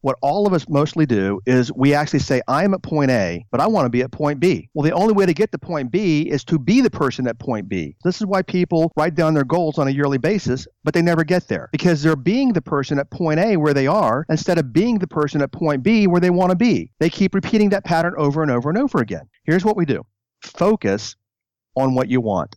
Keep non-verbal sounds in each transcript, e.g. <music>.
what all of us mostly do is we actually say, I'm at point A, but I want to be at point B. Well, the only way to get to point B is to be the person at point B. This is why people write down their goals on a yearly basis, but they never get there because they're being the person at point A where they are instead of being the person at point B where they want to be. They keep repeating that pattern over and over and over again. Here's what we do focus on what you want.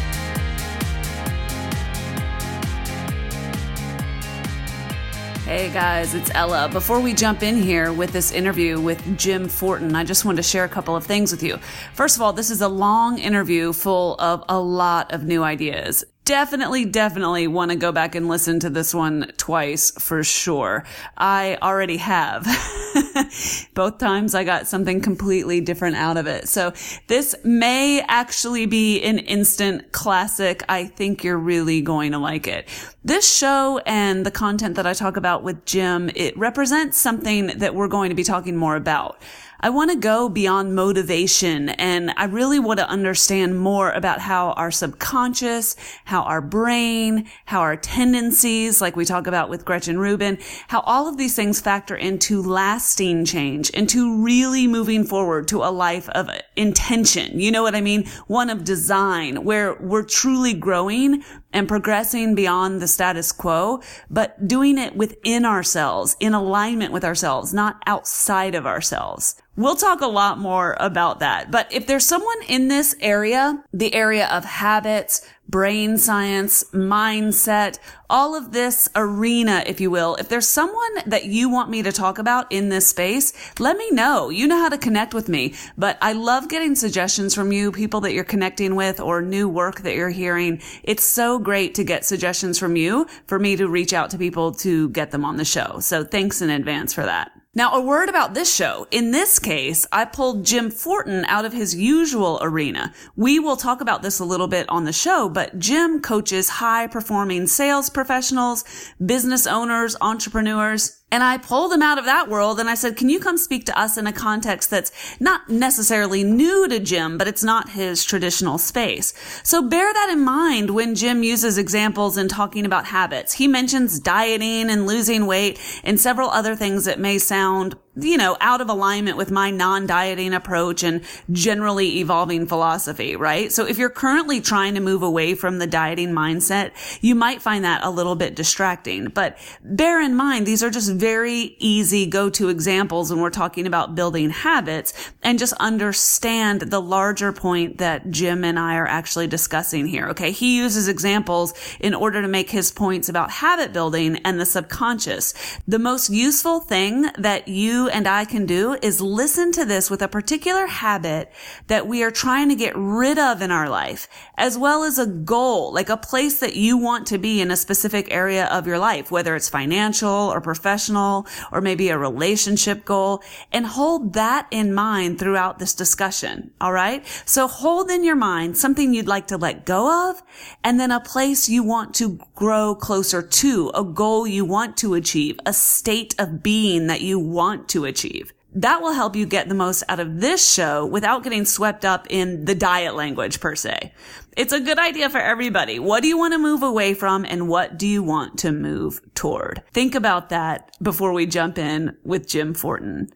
Hey guys, it's Ella. Before we jump in here with this interview with Jim Fortin, I just wanted to share a couple of things with you. First of all, this is a long interview full of a lot of new ideas definitely, definitely want to go back and listen to this one twice for sure. I already have. <laughs> Both times I got something completely different out of it. So this may actually be an instant classic. I think you're really going to like it. This show and the content that I talk about with Jim, it represents something that we're going to be talking more about. I want to go beyond motivation and I really want to understand more about how our subconscious, how our brain, how our tendencies, like we talk about with Gretchen Rubin, how all of these things factor into lasting change, into really moving forward to a life of intention. You know what I mean? One of design where we're truly growing and progressing beyond the status quo, but doing it within ourselves, in alignment with ourselves, not outside of ourselves. We'll talk a lot more about that. But if there's someone in this area, the area of habits, brain science, mindset, all of this arena, if you will, if there's someone that you want me to talk about in this space, let me know. You know how to connect with me, but I love getting suggestions from you, people that you're connecting with or new work that you're hearing. It's so great to get suggestions from you for me to reach out to people to get them on the show. So thanks in advance for that. Now, a word about this show. In this case, I pulled Jim Fortin out of his usual arena. We will talk about this a little bit on the show, but Jim coaches high performing sales professionals, business owners, entrepreneurs, and I pulled him out of that world and I said, can you come speak to us in a context that's not necessarily new to Jim, but it's not his traditional space. So bear that in mind when Jim uses examples in talking about habits. He mentions dieting and losing weight and several other things that may sound you know, out of alignment with my non-dieting approach and generally evolving philosophy, right? So if you're currently trying to move away from the dieting mindset, you might find that a little bit distracting. But bear in mind, these are just very easy go-to examples when we're talking about building habits and just understand the larger point that Jim and I are actually discussing here. Okay. He uses examples in order to make his points about habit building and the subconscious. The most useful thing that you and I can do is listen to this with a particular habit that we are trying to get rid of in our life, as well as a goal, like a place that you want to be in a specific area of your life, whether it's financial or professional or maybe a relationship goal and hold that in mind throughout this discussion. All right. So hold in your mind something you'd like to let go of and then a place you want to grow closer to, a goal you want to achieve, a state of being that you want to achieve. That will help you get the most out of this show without getting swept up in the diet language per se. It's a good idea for everybody. What do you want to move away from and what do you want to move toward? Think about that before we jump in with Jim Fortin.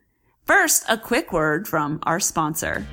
First, a quick word from our sponsor.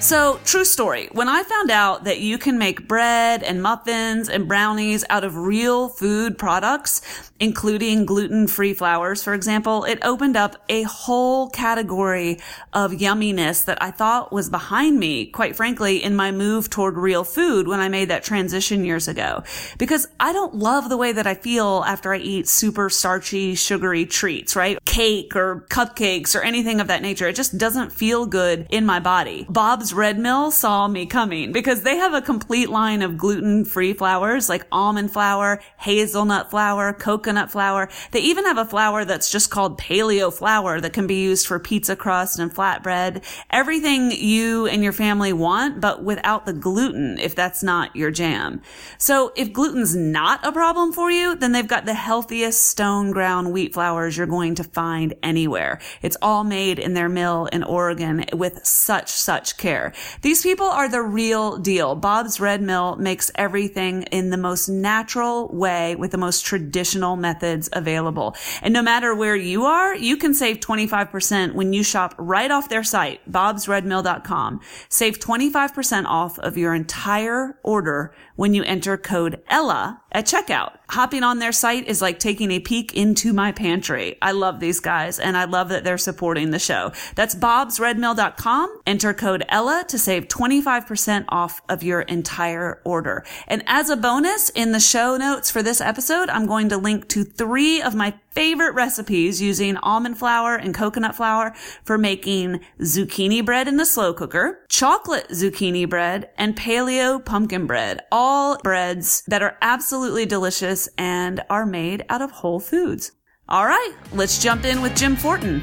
So, true story. When I found out that you can make bread and muffins and brownies out of real food products, including gluten-free flours, for example, it opened up a whole category of yumminess that I thought was behind me, quite frankly, in my move toward real food when I made that transition years ago. Because I don't love the way that I feel after I eat super starchy, sugary treats, right? Cake or cupcakes or anything of that nature. It just doesn't feel good in my body. Bob's Bob's Red Mill saw me coming because they have a complete line of gluten free flours like almond flour, hazelnut flour, coconut flour. They even have a flour that's just called paleo flour that can be used for pizza crust and flatbread. Everything you and your family want, but without the gluten if that's not your jam. So if gluten's not a problem for you, then they've got the healthiest stone ground wheat flours you're going to find anywhere. It's all made in their mill in Oregon with such, such care. These people are the real deal. Bob's Red Mill makes everything in the most natural way with the most traditional methods available. And no matter where you are, you can save 25% when you shop right off their site, bobsredmill.com. Save 25% off of your entire order when you enter code ELLA at checkout. Hopping on their site is like taking a peek into my pantry. I love these guys and I love that they're supporting the show. That's bobsredmill.com. Enter code ELLA to save 25% off of your entire order. And as a bonus in the show notes for this episode, I'm going to link to three of my favorite recipes using almond flour and coconut flour for making zucchini bread in the slow cooker, chocolate zucchini bread, and paleo pumpkin bread. All breads that are absolutely delicious and are made out of whole foods. All right, let's jump in with Jim Fortin.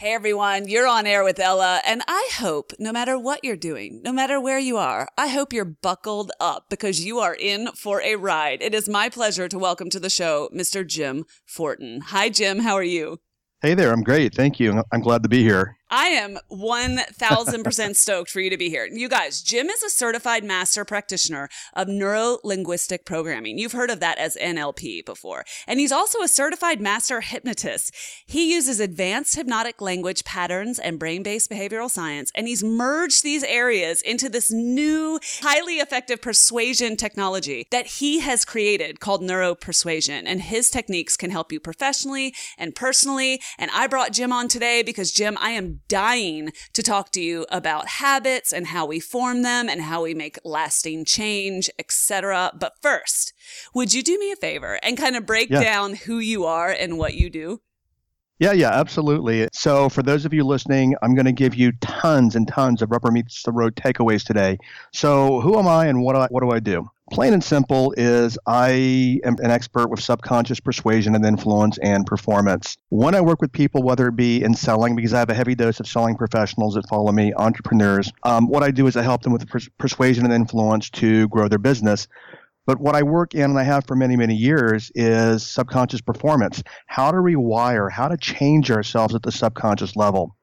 Hey everyone, you're on air with Ella, and I hope no matter what you're doing, no matter where you are, I hope you're buckled up because you are in for a ride. It is my pleasure to welcome to the show Mr. Jim Fortin. Hi, Jim. How are you? Hey there. I'm great. Thank you. I'm glad to be here. I am 1000% <laughs> stoked for you to be here. You guys, Jim is a certified master practitioner of neuro linguistic programming. You've heard of that as NLP before. And he's also a certified master hypnotist. He uses advanced hypnotic language patterns and brain based behavioral science. And he's merged these areas into this new, highly effective persuasion technology that he has created called neuro persuasion. And his techniques can help you professionally and personally. And I brought Jim on today because Jim, I am dying to talk to you about habits and how we form them and how we make lasting change, etc. But first, would you do me a favor and kind of break yeah. down who you are and what you do? Yeah, yeah, absolutely. So, for those of you listening, I'm going to give you tons and tons of rubber meets the road takeaways today. So, who am I and what do I, what do I do? Plain and simple is I am an expert with subconscious persuasion and influence and performance. When I work with people, whether it be in selling, because I have a heavy dose of selling professionals that follow me, entrepreneurs, um, what I do is I help them with pers- persuasion and influence to grow their business. But what I work in and I have for many, many years is subconscious performance how to rewire, how to change ourselves at the subconscious level.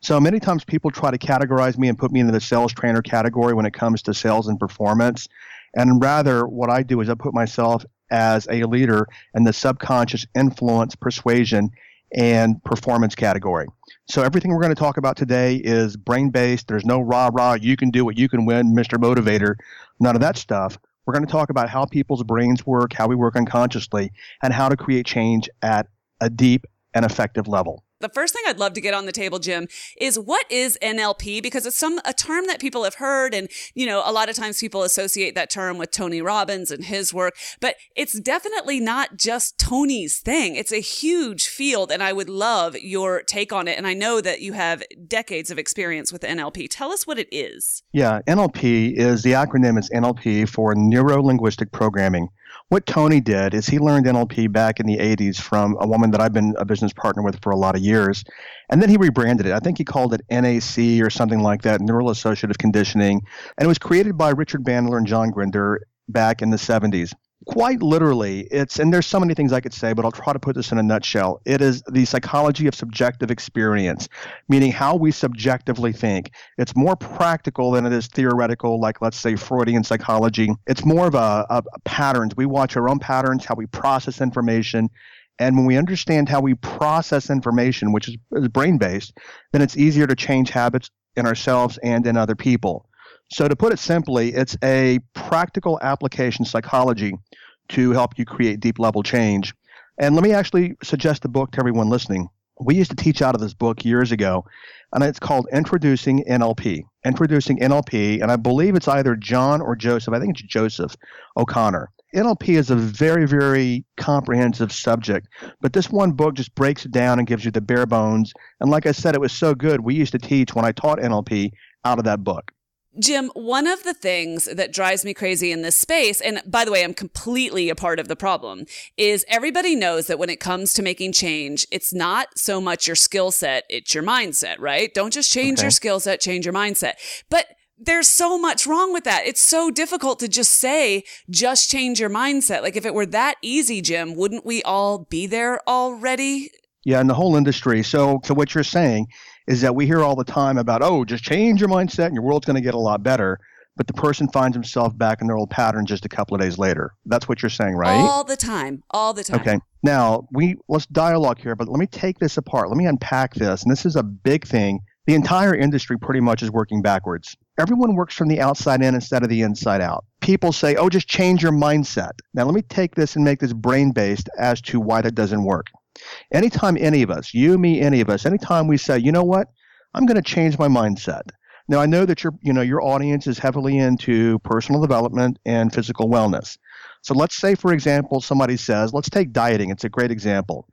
So many times people try to categorize me and put me into the sales trainer category when it comes to sales and performance. And rather, what I do is I put myself as a leader in the subconscious influence, persuasion, and performance category. So everything we're going to talk about today is brain based. There's no rah rah, you can do what you can win, Mr. Motivator. None of that stuff. We're going to talk about how people's brains work, how we work unconsciously, and how to create change at a deep and effective level. The first thing I'd love to get on the table, Jim, is what is NLP? Because it's some a term that people have heard, and you know, a lot of times people associate that term with Tony Robbins and his work, but it's definitely not just Tony's thing. It's a huge field, and I would love your take on it. And I know that you have decades of experience with NLP. Tell us what it is. Yeah, NLP is the acronym is NLP for Neuro Linguistic Programming what Tony did is he learned NLP back in the 80s from a woman that I've been a business partner with for a lot of years. And then he rebranded it. I think he called it NAC or something like that, Neural Associative Conditioning. And it was created by Richard Bandler and John Grinder back in the 70s quite literally it's and there's so many things i could say but i'll try to put this in a nutshell. It is the psychology of subjective experience meaning how we subjectively think. It's more practical than it is theoretical like let's say freudian psychology. It's more of a, a, patterns. We watch our own patterns how we process information. And when we understand how we process information which is, is brain based then it's easier to change habits in ourselves and in other people so, to put it simply, it's a practical application psychology to help you create deep level change. And let me actually suggest a book to everyone listening. We used to teach out of this book years ago, and it's called Introducing NLP. Introducing NLP, and I believe it's either John or Joseph. I think it's Joseph O'Connor. NLP is a very, very comprehensive subject, but this one book just breaks it down and gives you the bare bones. And like I said, it was so good. We used to teach when I taught NLP out of that book. Jim, one of the things that drives me crazy in this space, and by the way, I'm completely a part of the problem, is everybody knows that when it comes to making change, it's not so much your skill set, it's your mindset, right? Don't just change okay. your skill set, change your mindset. But there's so much wrong with that. It's so difficult to just say, just change your mindset. Like if it were that easy, Jim, wouldn't we all be there already? Yeah, in the whole industry. So, so what you're saying is that we hear all the time about, oh, just change your mindset and your world's going to get a lot better. But the person finds himself back in their old pattern just a couple of days later. That's what you're saying, right? All the time. All the time. Okay. Now, we let's dialogue here, but let me take this apart. Let me unpack this. And this is a big thing. The entire industry pretty much is working backwards. Everyone works from the outside in instead of the inside out. People say, oh, just change your mindset. Now, let me take this and make this brain based as to why that doesn't work. Anytime any of us, you, me, any of us, anytime we say, you know what, I'm going to change my mindset. Now I know that your you know your audience is heavily into personal development and physical wellness. So let's say for example somebody says, let's take dieting, it's a great example.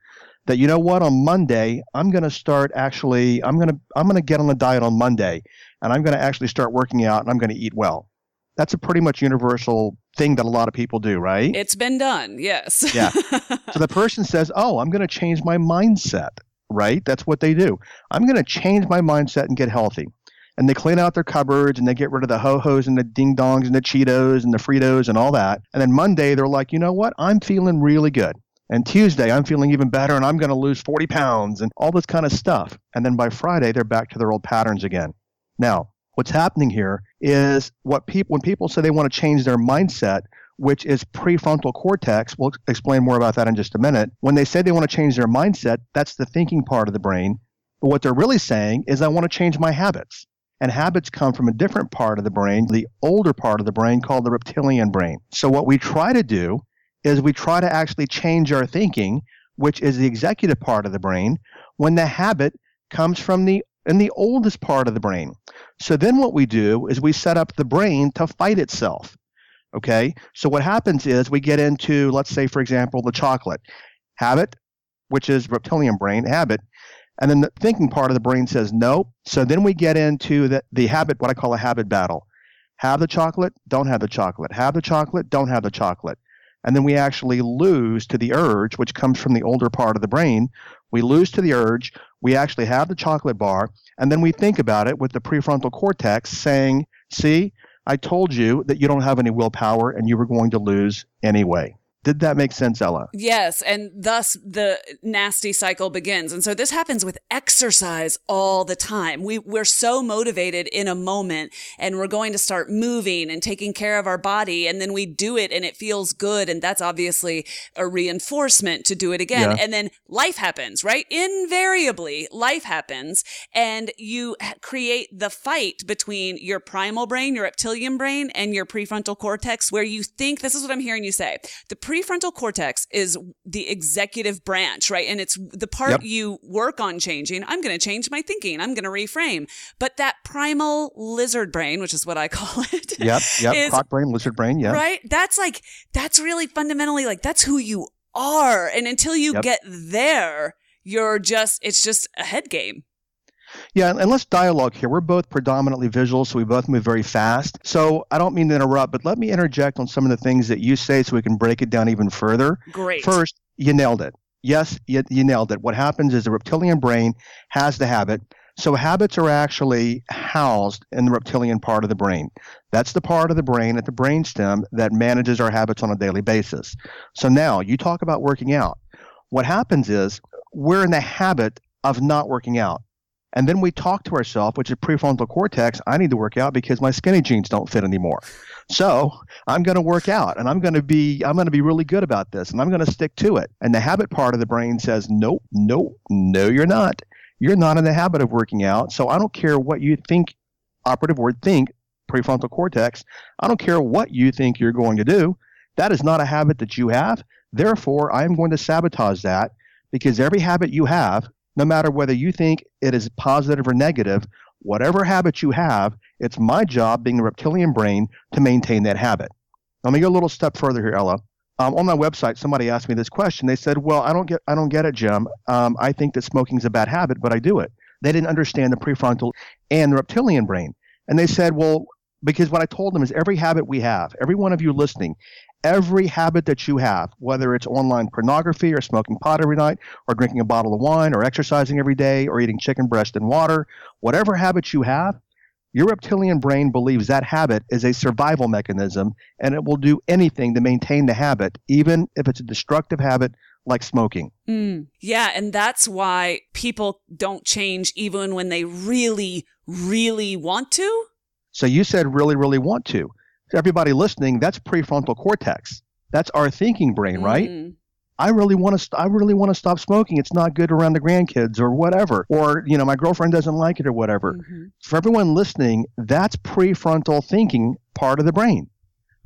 That you know what on Monday I'm going to start actually I'm going to I'm going to get on the diet on Monday and I'm going to actually start working out and I'm going to eat well. That's a pretty much universal thing that a lot of people do, right? It's been done, yes. yeah. So the person says, "Oh, I'm going to change my mindset." Right? That's what they do. I'm going to change my mindset and get healthy. And they clean out their cupboards and they get rid of the ho hos and the ding dongs and the Cheetos and the Fritos and all that. And then Monday, they're like, you know what? I'm feeling really good. And Tuesday, I'm feeling even better and I'm going to lose 40 pounds and all this kind of stuff. And then by Friday, they're back to their old patterns again. Now, what's happening here is what people when people say they want to change their mindset which is prefrontal cortex we'll explain more about that in just a minute. When they say they want to change their mindset that's the thinking part of the brain. But what they're really saying is i want to change my habits. And habits come from a different part of the brain the older part of the brain called the reptilian brain. So what we try to do is we try to actually change our thinking which is the executive part of the brain when the habit comes from the in the oldest part of the brain. So then what we do is we set up the brain to fight itself. Okay? So what happens is we get into, let's say, for example, the chocolate habit, which is reptilian brain habit. And then the thinking part of the brain says no. So then we get into the, the habit, what I call a habit battle. Have the chocolate, don't have the chocolate. Have the chocolate, don't have the chocolate. And then we actually lose to the urge, which comes from the older part of the brain. We lose to the urge we actually have the chocolate bar, and then we think about it with the prefrontal cortex saying, see, I told you that you don't have any willpower and you were going to lose anyway. Did that make sense, Ella? Yes. And thus the nasty cycle begins. And so this happens with exercise all the time. We, we're so motivated in a moment and we're going to start moving and taking care of our body. And then we do it and it feels good. And that's obviously a reinforcement to do it again. Yeah. And then life happens, right? Invariably, life happens and you create the fight between your primal brain, your reptilian brain and your prefrontal cortex where you think this is what I'm hearing you say. The prefrontal cortex is the executive branch, right? And it's the part yep. you work on changing. I'm going to change my thinking. I'm going to reframe. But that primal lizard brain, which is what I call <laughs> it. Yep. Yep. Is, brain, lizard brain. Yeah. Right. That's like, that's really fundamentally like, that's who you are. And until you yep. get there, you're just, it's just a head game. Yeah, and let's dialogue here. We're both predominantly visual, so we both move very fast. So I don't mean to interrupt, but let me interject on some of the things that you say so we can break it down even further. Great. First, you nailed it. Yes, you, you nailed it. What happens is the reptilian brain has the habit. So habits are actually housed in the reptilian part of the brain. That's the part of the brain at the brainstem that manages our habits on a daily basis. So now you talk about working out. What happens is we're in the habit of not working out. And then we talk to ourselves, which is prefrontal cortex, I need to work out because my skinny jeans don't fit anymore. So I'm going to work out and I'm going to be I'm going to be really good about this and I'm going to stick to it. And the habit part of the brain says, nope, nope, no, you're not. You're not in the habit of working out. So I don't care what you think, operative word think, prefrontal cortex. I don't care what you think you're going to do. That is not a habit that you have. Therefore, I am going to sabotage that because every habit you have no matter whether you think it is positive or negative, whatever habit you have, it's my job, being a reptilian brain, to maintain that habit. Let me go a little step further here, Ella. Um, on my website, somebody asked me this question. They said, "Well, I don't get, I don't get it, Jim. Um, I think that smoking is a bad habit, but I do it." They didn't understand the prefrontal and the reptilian brain. And they said, well, because what I told them is every habit we have, every one of you listening, every habit that you have, whether it's online pornography or smoking pot every night or drinking a bottle of wine or exercising every day or eating chicken breast and water, whatever habit you have, your reptilian brain believes that habit is a survival mechanism and it will do anything to maintain the habit, even if it's a destructive habit like smoking. Mm, yeah. And that's why people don't change even when they really, really want to. So you said really, really want to. Everybody listening, that's prefrontal cortex. That's our thinking brain, right? Mm. I really want to. St- I really want to stop smoking. It's not good around the grandkids or whatever. Or you know, my girlfriend doesn't like it or whatever. Mhm. For everyone listening, that's prefrontal thinking part of the brain,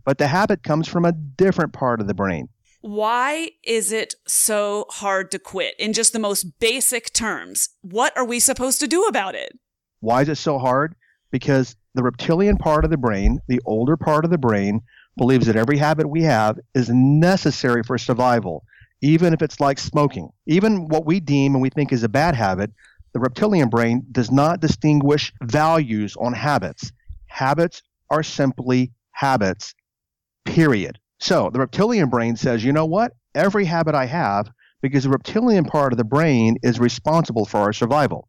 but the habit comes from a different part of the brain. Why is it so hard to quit? In just the most basic terms, what are we supposed to do about it? Why is it so hard? Because the reptilian part of the brain, the older part of the brain, believes that every habit we have is necessary for survival, even if it's like smoking. Even what we deem and we think is a bad habit, the reptilian brain does not distinguish values on habits. Habits are simply habits, period. So the reptilian brain says, you know what? Every habit I have, because the reptilian part of the brain is responsible for our survival.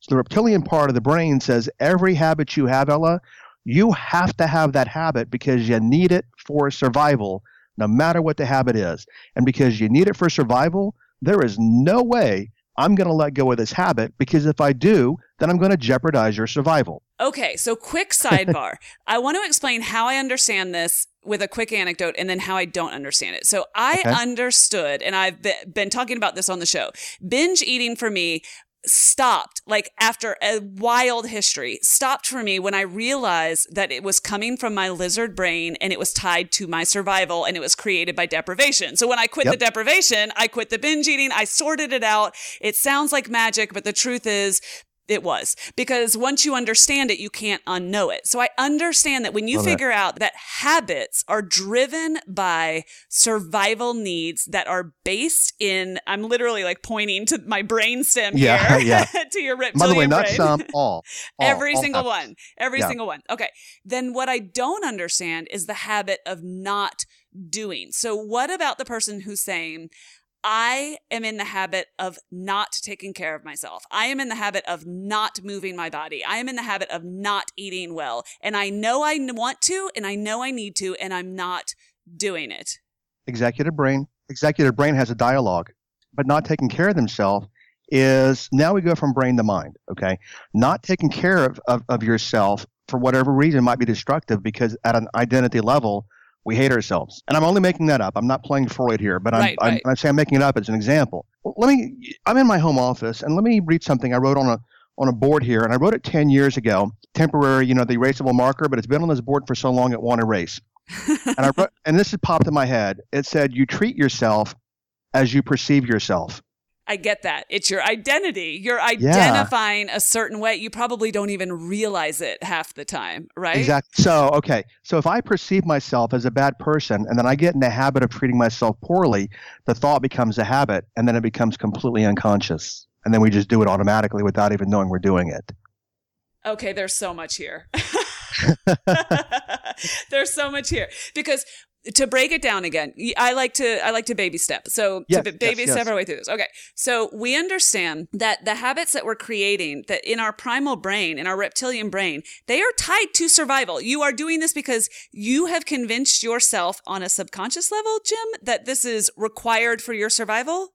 So the reptilian part of the brain says every habit you have, Ella, you have to have that habit because you need it for survival, no matter what the habit is. And because you need it for survival, there is no way I'm going to let go of this habit because if I do, then I'm going to jeopardize your survival. Okay, so quick sidebar. <laughs> I want to explain how I understand this with a quick anecdote and then how I don't understand it. So I Okay. understood, and I've been talking about this on the show. Binge eating for me stopped like after a wild history stopped for me when i realized that it was coming from my lizard brain and it was tied to my survival and it was created by deprivation so when i quit Yep. the deprivation i quit the binge eating i sorted it out it sounds like magic but the truth is it was because once you understand it, you can't unknow it. So I understand that when you Love figure out that habits are driven by survival needs that are based in, I'm literally like pointing to my brain stem Yeah, here, <laughs> yeah. <laughs> to your reptilian By the way, not brain. some, all. <laughs> all Every all single habits. one. Every Yeah. single one. Okay. Then what I don't understand is the habit of not doing. So what about the person who's saying, I am in the habit of not taking care of myself. I am in the habit of not moving my body. I am in the habit of not eating well. And I know I want to, and I know I need to, and I'm not doing it. executive brain executive brain has a dialogue but not taking care of themselves is now we go from brain to mind okay not taking care of, of, of yourself for whatever reason might be destructive because at an identity level we hate ourselves and i'm only making that up i'm not playing freud here but i'm, Right, I'm, right. I'm saying i'm making it up as an example let me i'm in my home office and let me read something i wrote on a on a board here and i wrote it 10 years ago temporary you know the erasable marker but it's been on this board for so long it won't erase and I wrote, and this has popped in my head. It said, "You treat yourself as you perceive yourself." I get that. It's your identity. You're identifying a certain way. You probably don't even realize it half the time, right? Exactly. So, okay. So if I perceive myself as a bad person, and then I get in the habit of treating myself poorly, the thought becomes a habit, and then it becomes completely unconscious, and then we just do it automatically without even knowing we're doing it. Okay, there's so much here. <laughs> <laughs> there's so much here because to break it down again, I like to I like to baby step. So Yes, to baby yes, step yes. our way through this. Okay, so we understand that the habits that we're creating, that in our primal brain, in our reptilian brain, they are tied to survival. You are doing this because you have convinced yourself on a subconscious level, Jim, that this is required for your survival.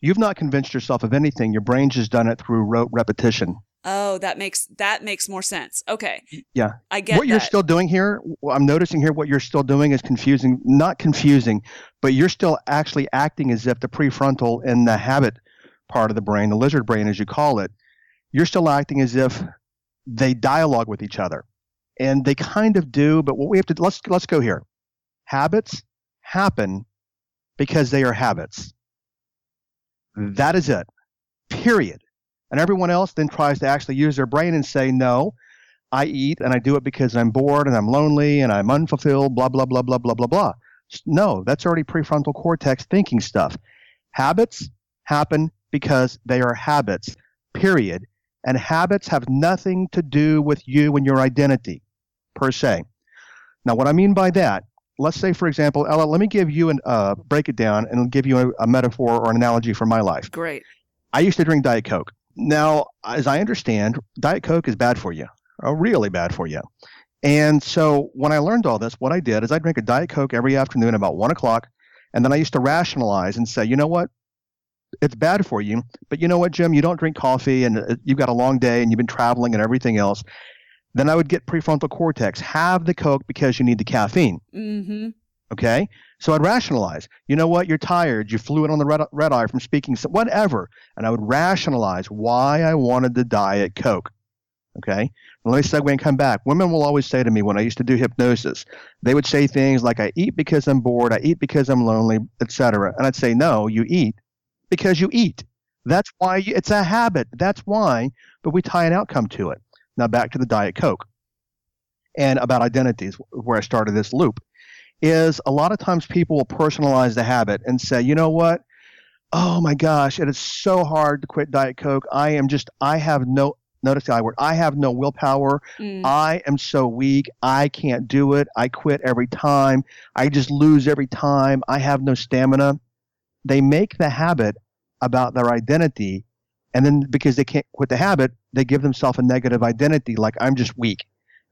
You've not convinced yourself of anything. Your brain's just done it through rote repetition. Oh, that makes that makes more sense. Okay, Yeah. I get what you're still doing here, I'm noticing here, what you're still doing is confusing, not confusing, but you're still actually acting as if the prefrontal and the habit part of the brain, the lizard brain as you call it, you're still acting as if they dialogue with each other. And they kind of do, but what we have to let's let's go here. Habits happen because they are habits. That is it. Period. And everyone else then tries to actually use their brain and say, no, I eat and I do it because I'm bored and I'm lonely and I'm unfulfilled, blah, blah, blah, blah, blah, blah, blah. No, that's already prefrontal cortex thinking stuff. Habits happen because they are habits, period. And habits have nothing to do with you and your identity, per se. Now, what I mean by that, let's say, for example, Ella, let me give you an uh, break it down and give you a, a metaphor or an analogy from my life. Great. I used to drink Diet Coke. Now, as I understand, Diet Coke is bad for you, uh, really bad for you. And so when I learned all this, what I did is I drank a Diet Coke every afternoon about one o'clock. And then I used to rationalize and say, you know what? It's bad for you. But you know what, Jim? You don't drink coffee and uh, you've got a long day and you've been traveling and everything else. Then I would get prefrontal cortex. Have the Coke because you need the caffeine. Mm-hmm. Okay. So I'd rationalize. You know what? You're tired. You flew in on the red, red eye from speaking, whatever. And I would rationalize why I wanted the Diet Coke. Okay. let me segue and come back. Women will always say to me when I used to do hypnosis, they would say things like, I eat because I'm bored, I eat because I'm lonely, etc. And I'd say, No, you eat because you eat. That's why you, it's a habit. That's why, but we tie an outcome to it. Now back to the Diet Coke and about identities, where I started this loop, is a lot of times people will personalize the habit and say, you know what? Oh my gosh, it is so hard to quit Diet Coke. I am just, I have no, notice the I word, I have no willpower. Mm. I am so weak. I can't do it. I quit every time. I just lose every time. I have no stamina. They make the habit about their identity. And then because they can't quit the habit, they give themselves a negative identity like I'm just weak.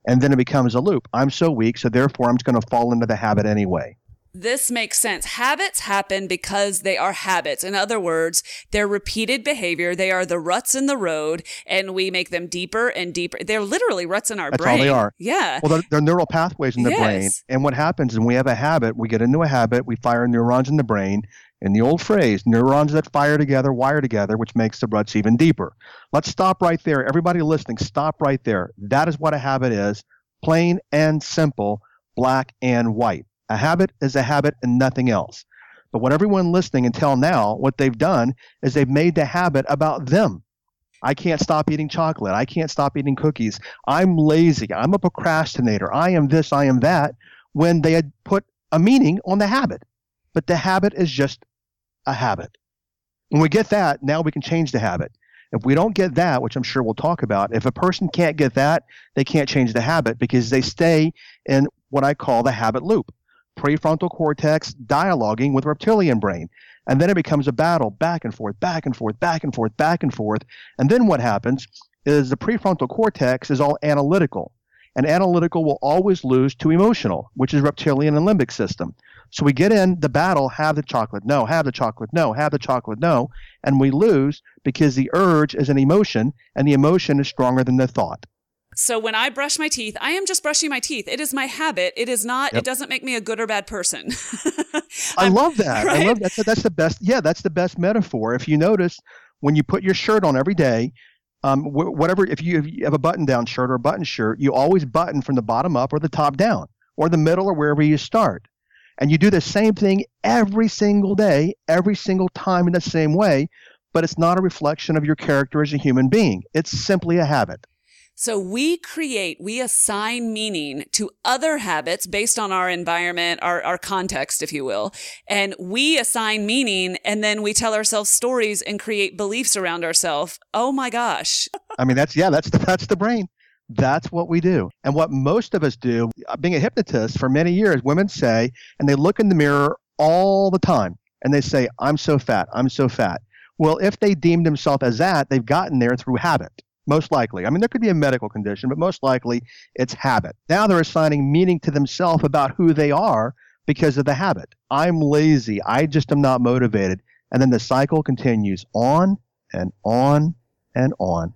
And then it becomes a loop. I'm so weak, so therefore I'm just going to fall into the habit anyway. This makes sense. Habits happen because they are habits. In other words, they're repeated behavior. They are the ruts in the road, and we make them deeper and deeper. They're literally ruts in our That's brain. all they are. Yeah. Well, they're, they're neural pathways in the brain. Yes. And what happens is when we have a habit, we get into a habit, we fire neurons in the brain. In the old phrase, neurons that fire together wire together, which makes the ruts even deeper. Let's stop right there. Everybody listening, stop right there. That is what a habit is plain and simple, black and white. A habit is a habit and nothing else. But what everyone listening until now, what they've done is they've made the habit about them. I can't stop eating chocolate. I can't stop eating cookies. I'm lazy. I'm a procrastinator. I am this. I am that. When they had put a meaning on the habit. But the habit is just a habit. When we get that, now we can change the habit. If we don't get that, which I'm sure we'll talk about, if a person can't get that, they can't change the habit because they stay in what I call the habit loop prefrontal cortex dialoguing with reptilian brain. And then it becomes a battle back and forth, back and forth, back and forth, back and forth. And then what happens is the prefrontal cortex is all analytical. And analytical will always lose to emotional, which is reptilian and limbic system. So we get in the battle, have the chocolate, no, have the chocolate, no, have the chocolate, no, and we lose because the urge is an emotion and the emotion is stronger than the thought. So when I brush my teeth, I am just brushing my teeth. It is my habit. It is not, Yep. it doesn't make me a good or bad person. <laughs> I love that. I love that. That's the best. Yeah, that's the best metaphor. If you notice, when you put your shirt on every day, um, wh- whatever, if you, if you have a button-down shirt or a button shirt, you always button from the bottom up or the top down or the middle or wherever you start. And you do the same thing every single day, every single time in the same way, but it's not a reflection of your character as a human being. It's simply a habit. So we create, we assign meaning to other habits based on our environment, our, our context, if you will. And we assign meaning and then we tell ourselves stories and create beliefs around ourselves. Oh my gosh. I mean, that's yeah, that's the, that's the brain. That's what we do. And what most of us do, uh, being a hypnotist for many years, women say, and they look in the mirror all the time and they say, I'm so fat, I'm so fat. Well, if they deem themselves as that, they've gotten there through habit, most likely. I mean, there could be a medical condition, but most likely it's habit. Now they're assigning meaning to themselves about who they are because of the habit. I'm lazy, I just am not motivated. And then the cycle continues on and on and on.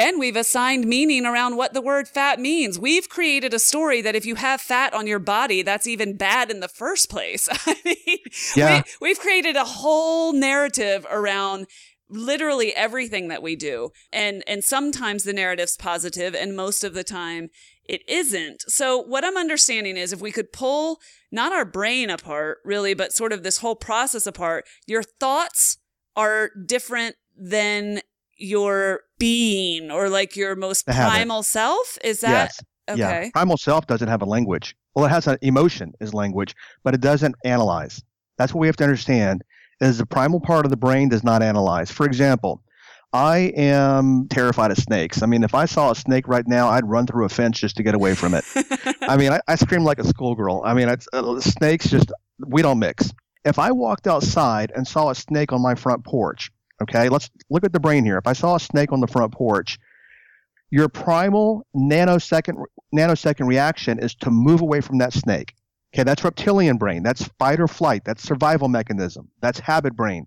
And we've assigned meaning around what the word fat means. We've created a story that if you have fat on your body, that's even bad in the first place. <laughs> I mean, Yeah. we, we've created a whole narrative around literally everything that we do. And, and sometimes the narrative's positive and most of the time it isn't. So what I'm understanding is if we could pull not our brain apart really, but sort of this whole process apart, your thoughts are different than your being or like your most primal self. Is that yes. okay? Yeah. Primal self doesn't have a language. Well, it has an emotion is language, but it doesn't analyze. That's what we have to understand is the primal part of the brain does not analyze. For example, I am terrified of snakes. I mean, if I saw a snake right now, I'd run through a fence just to get away from it. I mean, I, I scream like a schoolgirl. I mean, it's, uh, snakes just, we don't mix. If I walked outside and saw a snake on my front porch, okay, let's look at the brain here. If I saw a snake on the front porch, your primal nanosecond nanosecond reaction is to move away from that snake. Okay, that's reptilian brain. That's fight or flight. That's survival mechanism. That's habit brain.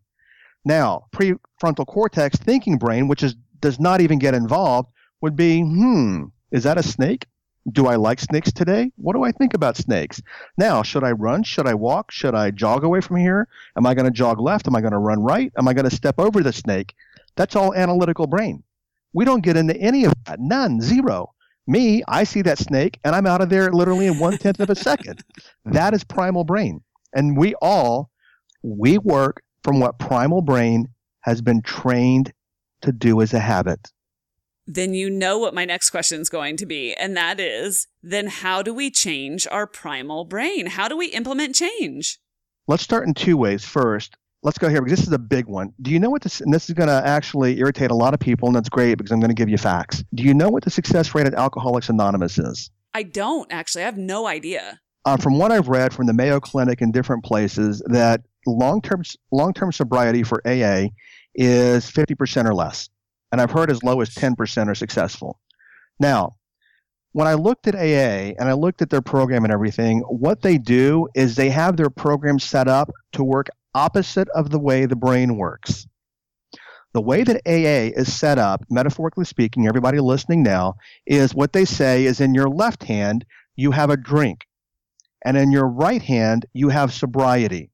Now, prefrontal cortex thinking brain, which is does not even get involved, would be, hmm, is that a snake? Do I like snakes today? What do I think about snakes? Now, should I run? Should I walk? Should I jog away from here? Am I going to jog left? Am I going to run right? Am I going to step over the snake? That's all analytical brain. We don't get into any of that. None, zero. Me, I see that snake and I'm out of there literally in one tenth of a second. That is primal brain. And we all, we work from what primal brain has been trained to do as a habit. Then you know what my next question is going to be. And that is then how do we change our primal brain? How do we implement change? Let's start in two ways. First, let's go here because this is a big one. Do you know what this, and this is going to actually irritate a lot of people, and that's great because I'm going to give you facts. Do you know what the success rate at Alcoholics Anonymous is? I don't actually. I have no idea. Uh, from what I've read from the Mayo Clinic and different places, that long-term long-term sobriety for AA is 50% or less, and I've heard as low as 10% are successful. Now, when I looked at AA and I looked at their program and everything, what they do is they have their program set up to work opposite of the way the brain works. The way that AA is set up, metaphorically speaking, everybody listening now, is what they say is in your left hand, you have a drink, and in your right hand, you have sobriety.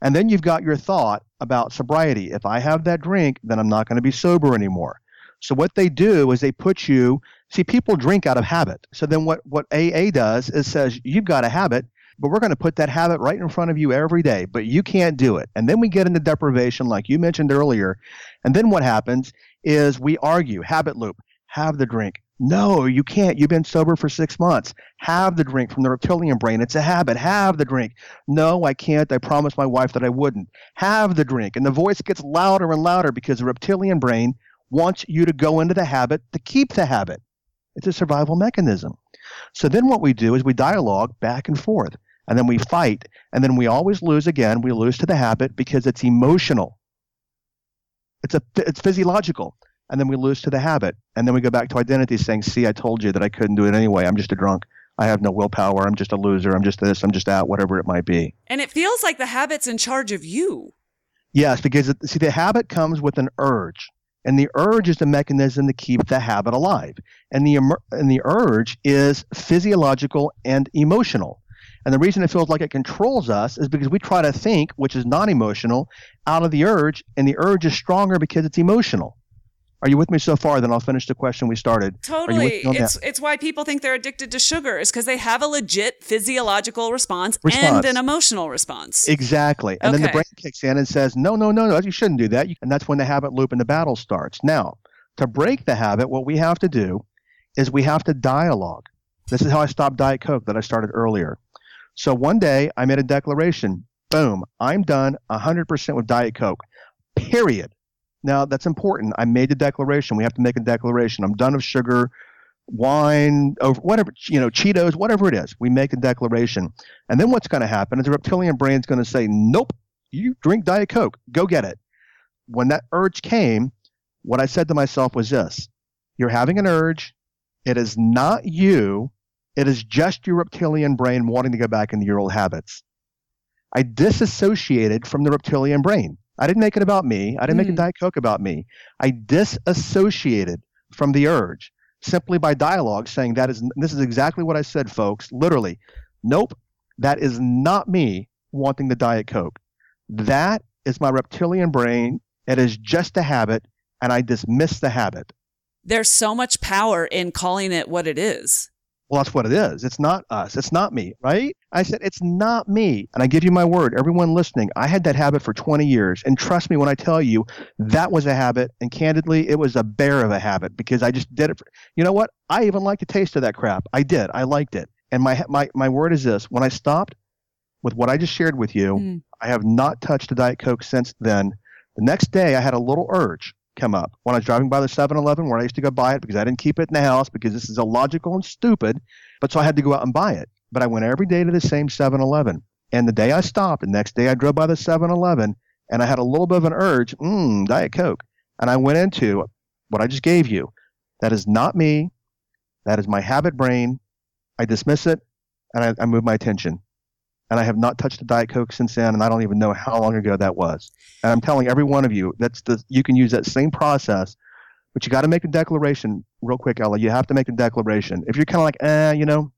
And then you've got your thought about sobriety. If I have that drink, then I'm not going to be sober anymore. So what they do is they put you see people drink out of habit. So then what what AA does is says you've got a habit but we're going to put that habit right in front of you every day, but you can't do it. And then we get into deprivation, like you mentioned earlier. And then what happens is we argue, habit loop, have the drink. No, you can't. You've been sober for six months. Have the drink from the reptilian brain. It's a habit. Have the drink. No, I can't. I promised my wife that I wouldn't. Have the drink. And the voice gets louder and louder because the reptilian brain wants you to go into the habit to keep the habit. It's a survival mechanism. So then what we do is we dialogue back and forth and then we fight, and then we always lose again. We lose to the habit because it's emotional. It's a it's physiological, and then we lose to the habit, and then we go back to identity, saying, "See, I told you that I couldn't do it anyway. I'm just a drunk. I have no willpower. I'm just a loser. I'm just this. I'm just that. Whatever it might be." And it feels like the habit's in charge of you. Yes, because see, the habit comes with an urge. And the urge is the mechanism to keep the habit alive. And the, and the urge is physiological and emotional. And the reason it feels like it controls us is because we try to think, which is non emotional, out of the urge, and the urge is stronger because it's emotional. Are you with me so far? Then I'll finish the question we started. Totally. It's that? it's why people think they're addicted to sugar is because they have a legit physiological response, response, and an emotional response. Exactly. And okay. then the brain kicks in and says, no, no, no, no, you shouldn't do that. And that's when the habit loop and the battle starts. Now, to break the habit, what we have to do is we have to dialogue. This is how I stopped Diet Coke that I started earlier. So one day I made a declaration. Boom, I'm done 100% with Diet Coke. Period. Now that's important. I made the declaration. We have to make a declaration. I'm done with sugar, wine, over whatever you know, Cheetos, whatever it is. We make a declaration, and then what's going to happen is the reptilian brain's going to say, "Nope, you drink Diet Coke. Go get it." When that urge came, what I said to myself was this: You're having an urge. It is not you. It is just your reptilian brain wanting to go back into your old habits. I disassociated from the reptilian brain. I didn't make it about me. I didn't mm. make a hmm. Diet Coke about me. I disassociated from the urge simply by dialogue saying that is this is exactly what I said, folks. Literally. Nope, that is not me wanting the Diet Coke. That is my reptilian brain. It is just a habit, and I dismiss the habit. There's so much power in calling it what it is. Well, that's what it is. It's not us. It's not me, right? I said, it's not me. And I give you my word, everyone listening, I had that habit for 20 years. And trust me when I tell you, that was a habit. And candidly, it was a bear of a habit because I just did it. For, you know what? I even liked the taste of that crap. I did. I liked it. And my, my, my word is this when I stopped with what I just shared with you, mm. I have not touched a Diet Coke since then. The next day, I had a little urge. Come up when I was driving by the 7 Eleven where I used to go buy it because I didn't keep it in the house because this is illogical and stupid. But so I had to go out and buy it. But I went every day to the same 7 Eleven. And the day I stopped, the next day I drove by the 7 Eleven and I had a little bit of an urge, mmm, Diet Coke. And I went into what I just gave you. That is not me. That is my habit brain. I dismiss it and I, I move my attention and I have not touched a Diet Coke since then, and I don't even know how long ago that was. And I'm telling every one of you that's the you can use that same process, but you got to make a declaration real quick, Ella. You have to make a declaration. If you're kind of like, eh, you know,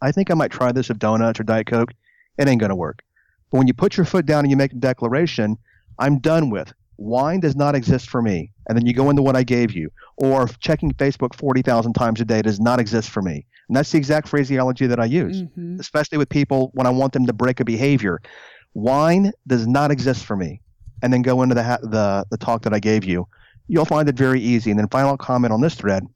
I think I might try this of donuts or Diet Coke, it ain't gonna work. But when you put your foot down and you make a declaration, I'm done with wine does not exist for me, and then you go into what I gave you, or checking Facebook 40,000 times a day does not exist for me. And that's the exact phraseology that I use, mm-hmm. especially with people when I want them to break a behavior. Wine does not exist for me. And then go into the, ha- the, the talk that I gave you. You'll find it very easy. And then final comment on this thread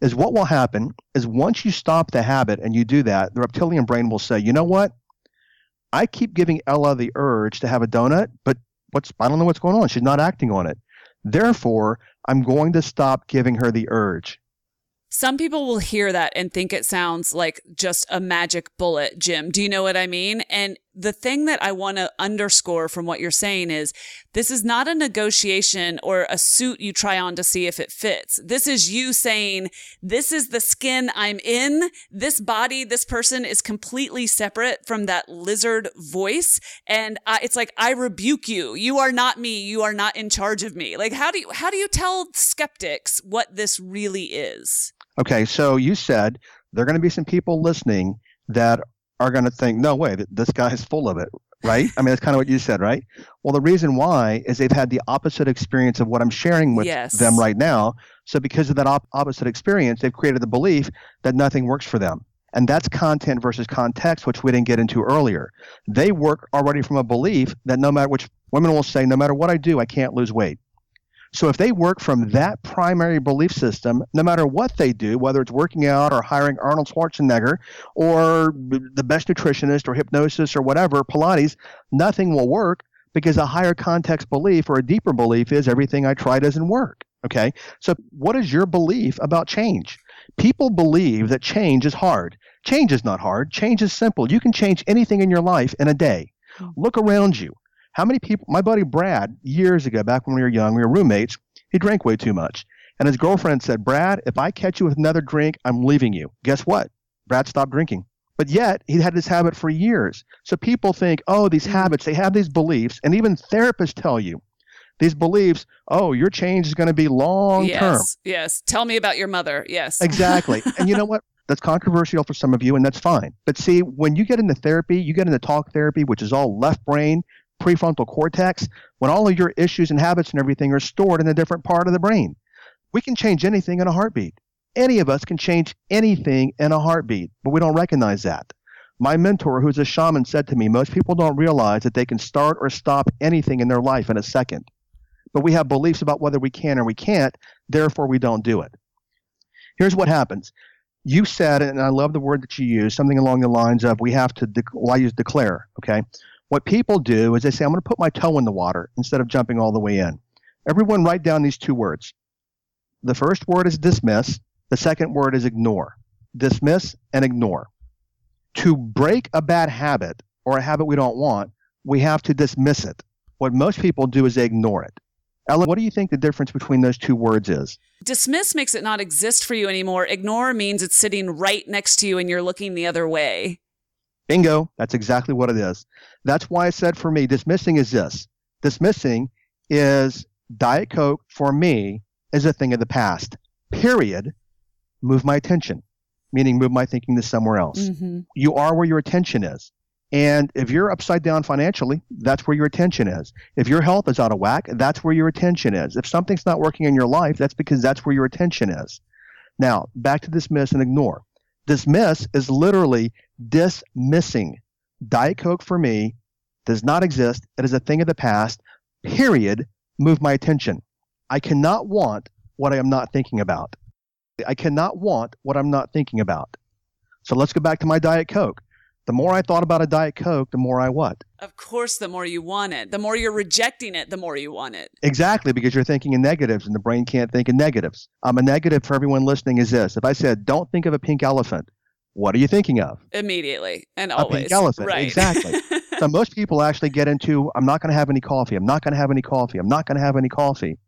is what will happen is once you stop the habit and you do that, the reptilian brain will say, you know what? I keep giving Ella the urge to have a donut, but what's I don't know what's going on. She's not acting on it. Therefore, I'm going to stop giving her the urge. Some people will hear that and think it sounds like just a magic bullet, Jim. Do you know what I mean? And the thing that I want to underscore from what you're saying is this is not a negotiation or a suit you try on to see if it fits. This is you saying, this is the skin I'm in. This body, this person is completely separate from that lizard voice. And uh, it's like, I rebuke you. You are not me. You are not in charge of me. Like, how do you, how do you tell skeptics what this really is? Okay, so you said there are going to be some people listening that are going to think, no way, this guy's full of it, right? I mean, that's kind of what you said, right? Well, the reason why is they've had the opposite experience of what I'm sharing with yes. them right now. So, because of that op- opposite experience, they've created the belief that nothing works for them. And that's content versus context, which we didn't get into earlier. They work already from a belief that no matter which women will say, no matter what I do, I can't lose weight. So if they work from that primary belief system, no matter what they do, whether it's working out or hiring Arnold Schwarzenegger or the best nutritionist or hypnosis or whatever, Pilates, nothing will work because a higher context belief or a deeper belief is everything I try doesn't work. Okay. So what is your belief about change? People believe that change is hard. Change is not hard. Change is simple. You can change anything in your life in a day. Hmm. Look around you. How many people, my buddy Brad, years ago, back when we were young, we were roommates, he drank way too much. And his girlfriend said, Brad, if I catch you with another drink, I'm leaving you. Guess what? Brad stopped drinking. But yet, he had this habit for years. So people think, oh, these mm-hmm. habits, they have these beliefs. And even therapists tell you these beliefs, oh, your change is going to be long term. Yes, yes. Tell me about your mother. Yes. Exactly. <laughs> and you know what? That's controversial for some of you, and that's fine. But see, when you get into therapy, you get into talk therapy, which is all left brain, prefrontal cortex when all of your issues and habits and everything are stored in a different part of the brain. We can change anything in a heartbeat. Any of us can change anything in a heartbeat, but we don't recognize that. My mentor, who's a shaman, said to me, Most people don't realize that they can start or stop anything in their life in a second. But we have beliefs about whether we can or we can't, therefore, we don't do it. Here's what happens. You said, and I love the word that you use, something along the lines of we have to, de- well, I use declare, okay? What people do is they say, I'm going to put my toe in the water instead of jumping all the way in. Everyone write down these two words. The first word is dismiss, the second word is ignore. Dismiss and ignore. To break a bad habit or a habit we don't want, we have to dismiss it. What most people do is they ignore it. Ella, what do you think the difference between those two words is? Dismiss makes it not exist for you anymore. Ignore means it's sitting right next to you and you're looking the other way. Bingo. That's exactly what it is. That's why I said for me, dismissing is this. Dismissing is Diet Coke for me is a thing of the past. Period. Move my attention, meaning move my thinking to somewhere else. Mm-hmm. You are where your attention is. And if you're upside down financially, that's where your attention is. If your health is out of whack, that's where your attention is. If something's not working in your life, that's because that's where your attention is. Now, back to dismiss and ignore. Dismiss is literally dismissing. Diet Coke for me does not exist. It is a thing of the past. Period. Move my attention. I cannot want what I am not thinking about. I cannot want what I'm not thinking about. So let's go back to my Diet Coke. The more I thought about a Diet Coke, the more I what? Of course, the more you want it. The more you're rejecting it, the more you want it. Exactly, because you're thinking in negatives and the brain can't think in negatives. Um, a negative for everyone listening is this. If I said, don't think of a pink elephant, what are you thinking of? Immediately and a always. pink elephant. Right. Exactly. <laughs> so most people actually get into, I'm not going to have any coffee. I'm not going to have any coffee. I'm not going to have any coffee.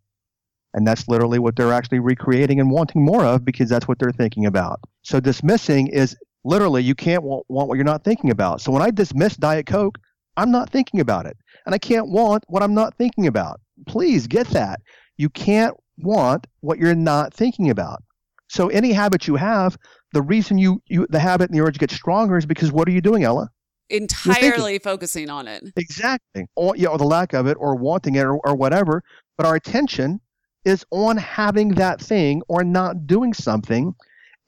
And that's literally what they're actually recreating and wanting more of because that's what they're thinking about. So dismissing is literally you can't want, want what you're not thinking about. So when I dismiss Diet Coke, I'm not thinking about it. And I can't want what I'm not thinking about. Please get that. You can't want what you're not thinking about. So any habit you have, the reason you, you the habit and the urge get stronger is because what are you doing, Ella? Entirely focusing on it. Exactly. Or, yeah, or the lack of it or wanting it or, or whatever. But our attention is on having that thing or not doing something.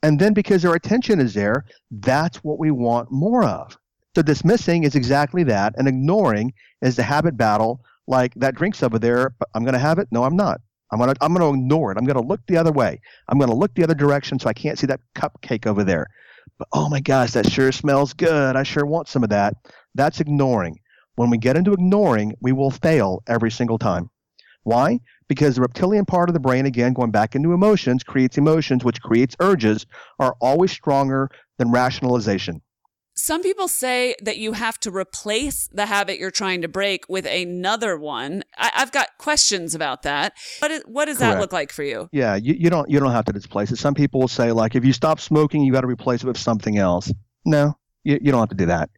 And then because our attention is there, that's what we want more of. So dismissing is exactly that, and ignoring is the habit battle. Like that drink's over there, but I'm going to have it. No, I'm not. I'm to I'm to ignore it. I'm to look the other way. I'm to look the other direction so I can't see that cupcake over there. But oh my gosh, that sure smells good. I sure want some of that. That's ignoring. When we get into ignoring, we will fail every single time. Why? Because the reptilian part of the brain, again, going back into emotions, creates emotions, which creates urges, are always stronger than rationalization. Some people say that you have to replace the habit you're trying to break with another one. I, have got questions about that. What, is, what does Correct. that look like for you? Yeah, you, you don't you don't have to displace it. Some people will say like if you stop smoking, you got to replace it with something else. No, you, you don't have to do that.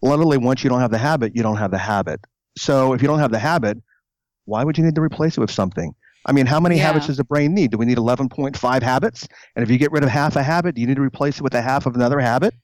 Literally, once you don't have the habit, you don't have the habit. So if you don't have the habit, why would you need to replace it with something? I mean, how many Yeah. habits does the brain need? Do we need 11.5 habits? And if you get rid of half a habit, do you need to replace it with a half of another habit?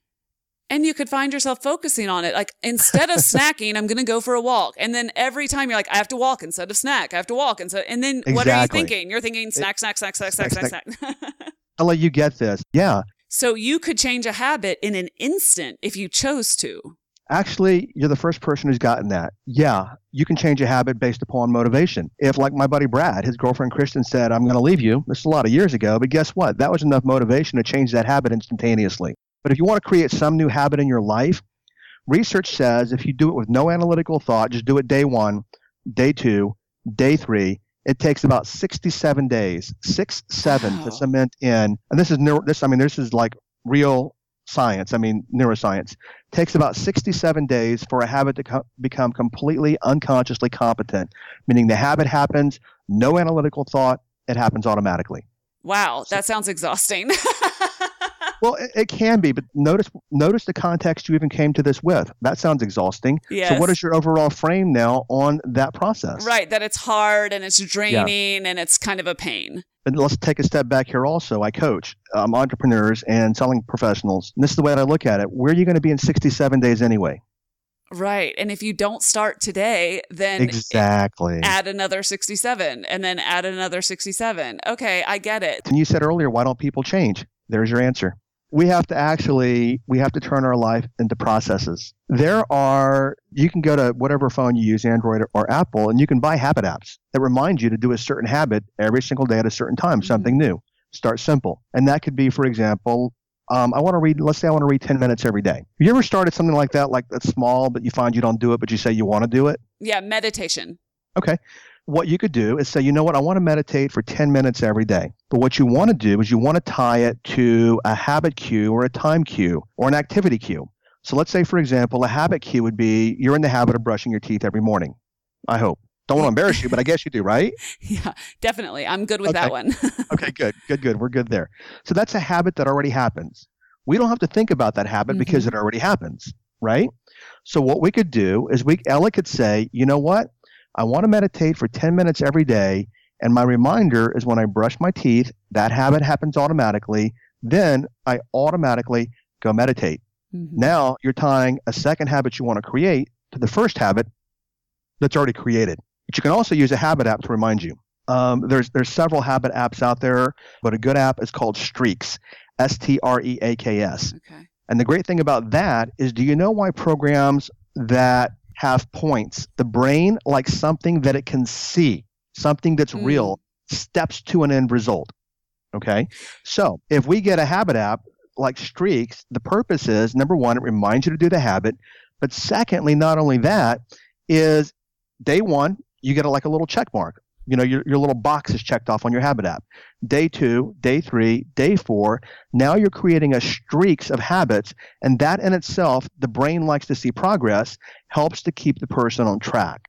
And you could find yourself focusing on it. Like instead of <laughs> snacking, I'm going to go for a walk. And then every time you're like, I have to walk instead of snack. I have to walk. And so, and then what are you thinking? You're thinking snack, snack, snack, snack, snack, snack, Snack, snack. <laughs> I'll let you get this. Yeah, so you could change a habit in an instant if you chose to. Actually, you're the first person who's gotten that. Yeah, you can change a habit based upon motivation. If, like my buddy Brad, his girlfriend Kristen said, I'm going to leave you, this is a lot of years ago, but guess what? That was enough motivation to change that habit instantaneously. But if you want to create some new habit in your life, research says if you do it with no analytical thought, just do it day one, day two, day three, it takes about 67 days, six, seven Wow. to cement in. And this is neuro, this, I mean, this is like real science. I mean, neuroscience takes about 67 days for a habit to co- become completely unconsciously competent, meaning the habit happens, no analytical thought, it happens automatically. Wow, that sounds exhausting. <laughs> Well, it, it can be, but notice notice the context you even came to this with. That sounds exhausting. yes. So, what is your overall frame now on that process? Right, that it's hard and it's draining and it's kind of a pain. And let's take a step back here. Also, I coach um, entrepreneurs and selling professionals. And this is the way that I look at it. Where are you going to be in 67 days anyway? Right. And if you don't start today, then Exactly. add another 67 and then add another 67. Okay, I get it. And you said earlier, why don't people change? There's your answer. We have to actually, we have to turn our life into processes. There are, you can go to whatever phone you use, Android or Apple, and you can buy habit apps that remind you to do a certain habit every single day at a certain time, something new. Start simple. And that could be, for example, um, I want to read, let's say I want to read 10 minutes every day. Have you ever started something like that, like that's small, but you find you don't do it, but you say you want to do it? Yeah, meditation. What you could do is say, you know what, I want to meditate for 10 minutes every day. But what you want to do is you want to tie it to a habit cue or a time cue or an activity cue. So let's say, for example, a habit cue would be you're in the habit of brushing your teeth every morning. I hope. Don't want to embarrass you, but I guess you do, right? <laughs> Yeah, definitely. I'm good with that one. <laughs> Okay, good, good, good. We're good there. So that's a habit that already happens. We don't have to think about that habit because mm-hmm. it already happens, right? So what we could do is we Ella could say, you know what? I want to meditate for 10 minutes every day, and my reminder is when I brush my teeth, that habit happens automatically. Then I automatically go meditate. Mhm. Now you're tying a second habit you want to create to the first habit that's already created. But you can also use a habit app to remind you. Um, there's there's several habit apps out there, but a good app is called Streaks, S T R E A K S. Okay. And the great thing about that is, do you know why programs that have points, the brain likes something that it can see, something that's Mm. real, steps to an end result. Okay, so if we get a habit app like streaks, the purpose is number one, it reminds you to do the habit. But secondly, not only that, is day one, you get a, like a little check mark. You know, your, your little box is checked off on your habit app. Day two, day three, day four, now you're creating a streaks of habits. And that in itself, the brain likes to see progress, helps to keep the person on track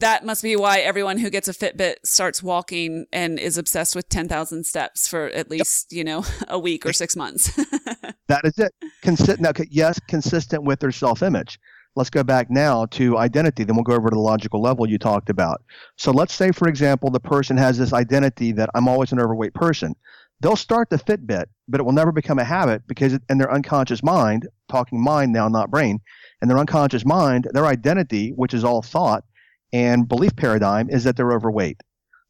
that must be why everyone who gets a Fitbit starts walking and is obsessed with 10,000 steps for at least, yep. you know, <laughs> a week or six months. <laughs> that is it. Consistent. Now, yes, consistent with their self image. Let's go back now to identity. Then we'll go over to the logical level you talked about. So let's say, for example, the person has this identity that I'm always an overweight person. They'll start the Fitbit, but it will never become a habit because in their unconscious mind, talking mind now, not brain, in their unconscious mind, their identity, which is all thought, and belief paradigm is that they're overweight.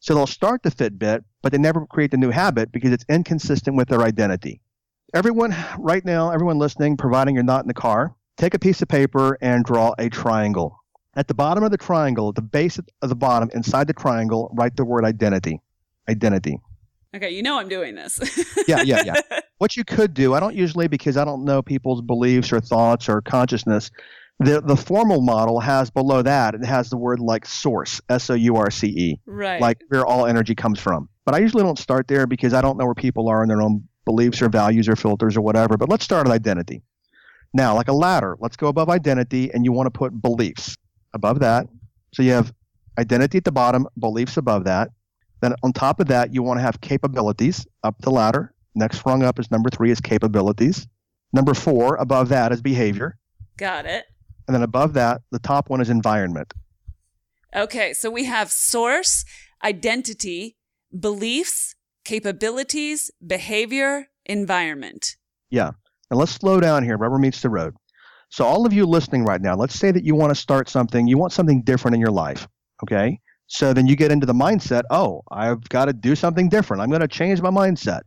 So they'll start the Fitbit, but they never create the new habit because it's inconsistent with their identity. Everyone, right now, everyone listening, providing you're not in the car, take a piece of paper and draw a triangle. At the bottom of the triangle, at the base of the bottom, inside the triangle, write the word identity. Identity. Okay, you know I'm doing this. <laughs> yeah, yeah, yeah. What you could do, I don't usually because I don't know people's beliefs or thoughts or consciousness. The the formal model has below that it has the word like source, S O U R C E. Right. Like where all energy comes from. But I usually don't start there because I don't know where people are in their own beliefs or values or filters or whatever. But let's start with identity. Now, like a ladder, let's go above identity and you want to put beliefs above that. So you have identity at the bottom, beliefs above that. Then on top of that, you want to have capabilities up the ladder. Next rung up is number three is capabilities. Number four above that is behavior. Got it. And then above that, the top one is environment. Okay, so we have source, identity, beliefs, capabilities, behavior, environment. Yeah. And let's slow down here. Rubber meets the road. So, all of you listening right now, let's say that you want to start something, you want something different in your life. Okay. So then you get into the mindset oh, I've got to do something different. I'm going to change my mindset.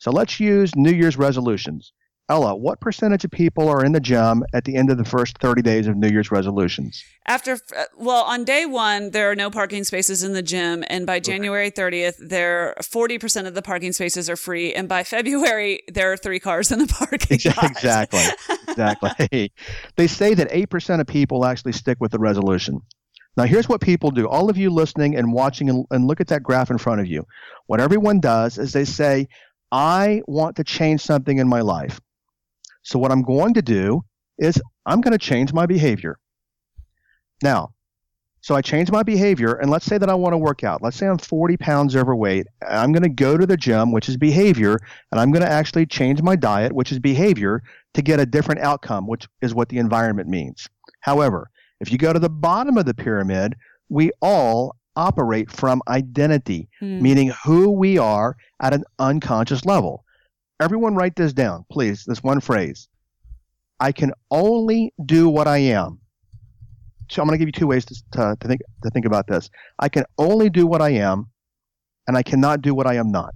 So, let's use New Year's resolutions. Ella, what percentage of people are in the gym at the end of the first 30 days of New Year's resolutions? After, uh, well, on day one, there are no parking spaces in the gym. And by January 30th, there 40% of the parking spaces are free. And by <laughs> February, there are three cars in the parking <laughs> lot. Exactly. exactly. <laughs> they say that 8% of people actually stick with the resolution. Now, here's what people do. All of you listening and watching, and, and look at that graph in front of you. What everyone does is they say, I want to change something in my life. So what I'm going to do is I'm going to change my behavior. Now, so I change my behavior, and let's say that I want to work out. Let's say I'm 40 pounds overweight. I'm going to go to the gym, which is behavior, and I'm going to actually change my diet, which is behavior, to get a different outcome, which is what the environment means. However, if you go to the bottom of the pyramid, we all operate from identity, hmm. meaning who we are at an unconscious level everyone write this down, please. This one phrase. I can only do what I am. So I'm going to give you two ways to, to, to, think to think about this. I can only do what I am, and I cannot do what I am not.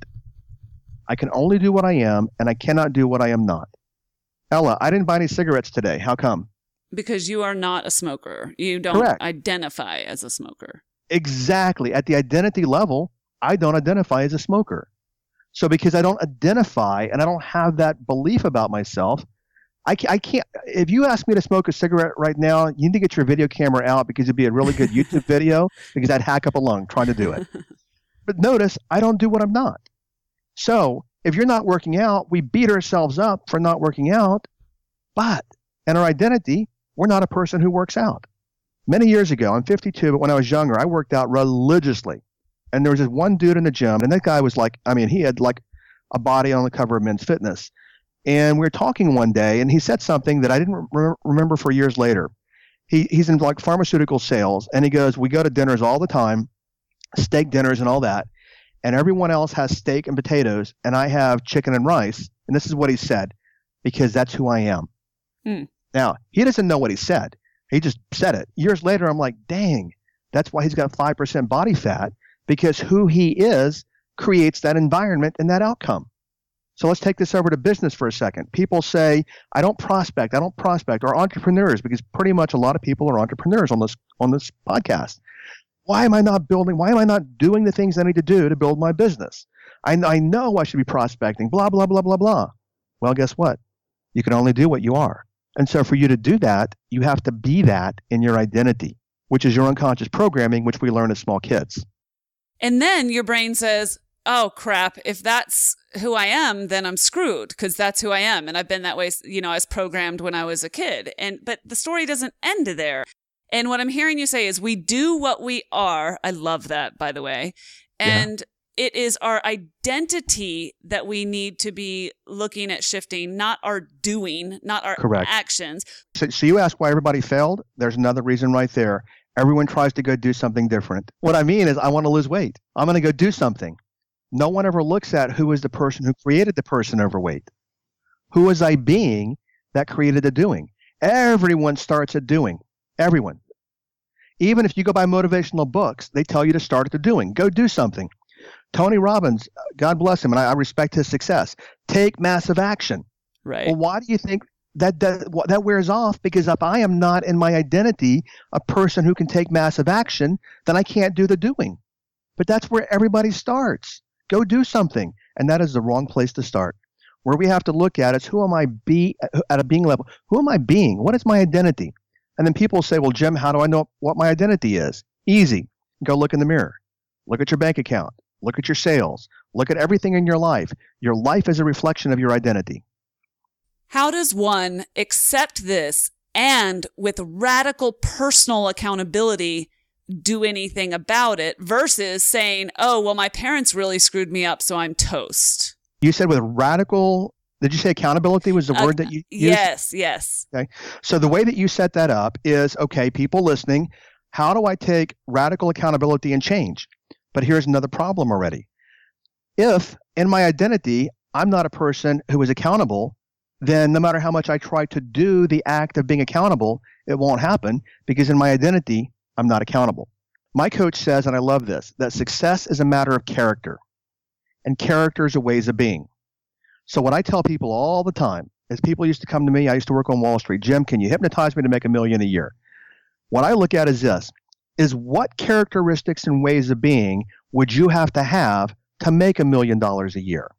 I can only do what I am, and I cannot do what I am not. Ella, I didn't buy any cigarettes today. How come? Because you are not a smoker. You don't Correct. identify as a smoker. Exactly. At the identity level, I don't identify as a smoker. So because I don't identify and I don't have that belief about myself, I can't, I can't. If you ask me to smoke a cigarette right now, you need to get your video camera out because it'd be a really good YouTube <laughs> video because I'd hack up a lung trying to do it. <laughs> but notice I don't do what I'm not. So if you're not working out, we beat ourselves up for not working out. But in our identity, we're not a person who works out. Many years ago, I'm 52, but when I was younger, I worked out religiously and there was this one dude in the gym, and that guy was like, I mean, he had like a body on the cover of Men's Fitness. And we were talking one day, and he said something that I didn't re- remember for years later. He, he's in like pharmaceutical sales, and he goes, We go to dinners all the time, steak dinners and all that. And everyone else has steak and potatoes, and I have chicken and rice. And this is what he said, because that's who I am. Hmm. Now, he doesn't know what he said. He just said it. Years later, I'm like, dang, that's why he's got 5% body fat because who he is creates that environment and that outcome. So let's take this over to business for a second. People say, I don't prospect, I don't prospect, or entrepreneurs, because pretty much a lot of people are entrepreneurs on this on this podcast. Why am I not building? Why am I not doing the things I need to do to build my business? I, I know I should be prospecting, blah, blah, blah, blah, blah. Well, guess what? You can only do what you are. And so for you to do that, you have to be that in your identity, which is your unconscious programming, which we learn as small kids. And then your brain says, oh crap, if that's who I am, then I'm screwed because that's who I am. And I've been that way, you know, I was programmed when I was a kid. And, but the story doesn't end there. And what I'm hearing you say is we do what we are. I love that, by the way. And yeah. it is our identity that we need to be looking at shifting, not our doing, not our Correct. actions. So, so you ask why everybody failed? There's another reason right there. Everyone tries to go do something different. What I mean is, I want to lose weight. I'm going to go do something. No one ever looks at who is the person who created the person overweight. Who was I being that created the doing? Everyone starts at doing. Everyone. Even if you go buy motivational books, they tell you to start at the doing. Go do something. Tony Robbins, uh, God bless him, and I, I respect his success. Take massive action. Right. Well, why do you think that that that wears off? Because if I am not in my identity a person who can take massive action, then I can't do the doing. But that's where everybody starts. Go do something, and that is the wrong place to start. Where we have to look at is who am I be at a being level? Who am I being? What is my identity? And then people say, well, Jim, how do I know what my identity is? Easy. Go look in the mirror. Look at your bank account. Look at your sales. Look at everything in your life. Your life is a reflection of your identity. How does one accept this and with radical personal accountability do anything about it versus saying, oh, well, my parents really screwed me up, so I'm toast? You said with radical did you say accountability was the uh, word that you used? Yes, yes. Okay. So the way that you set that up is okay, people listening, how do I take radical accountability and change? But here's another problem already. If in my identity, I'm not a person who is accountable, then no matter how much I try to do the act of being accountable, it won't happen because in my identity, I'm not accountable. My coach says, and I love this, that success is a matter of character, and character is a ways of being. So what I tell people all the time is people used to come to me, I used to work on Wall Street, Jim, can you hypnotize me to make a million a year? What I look at is this is what characteristics and ways of being would you have to have to make a million dollars a year?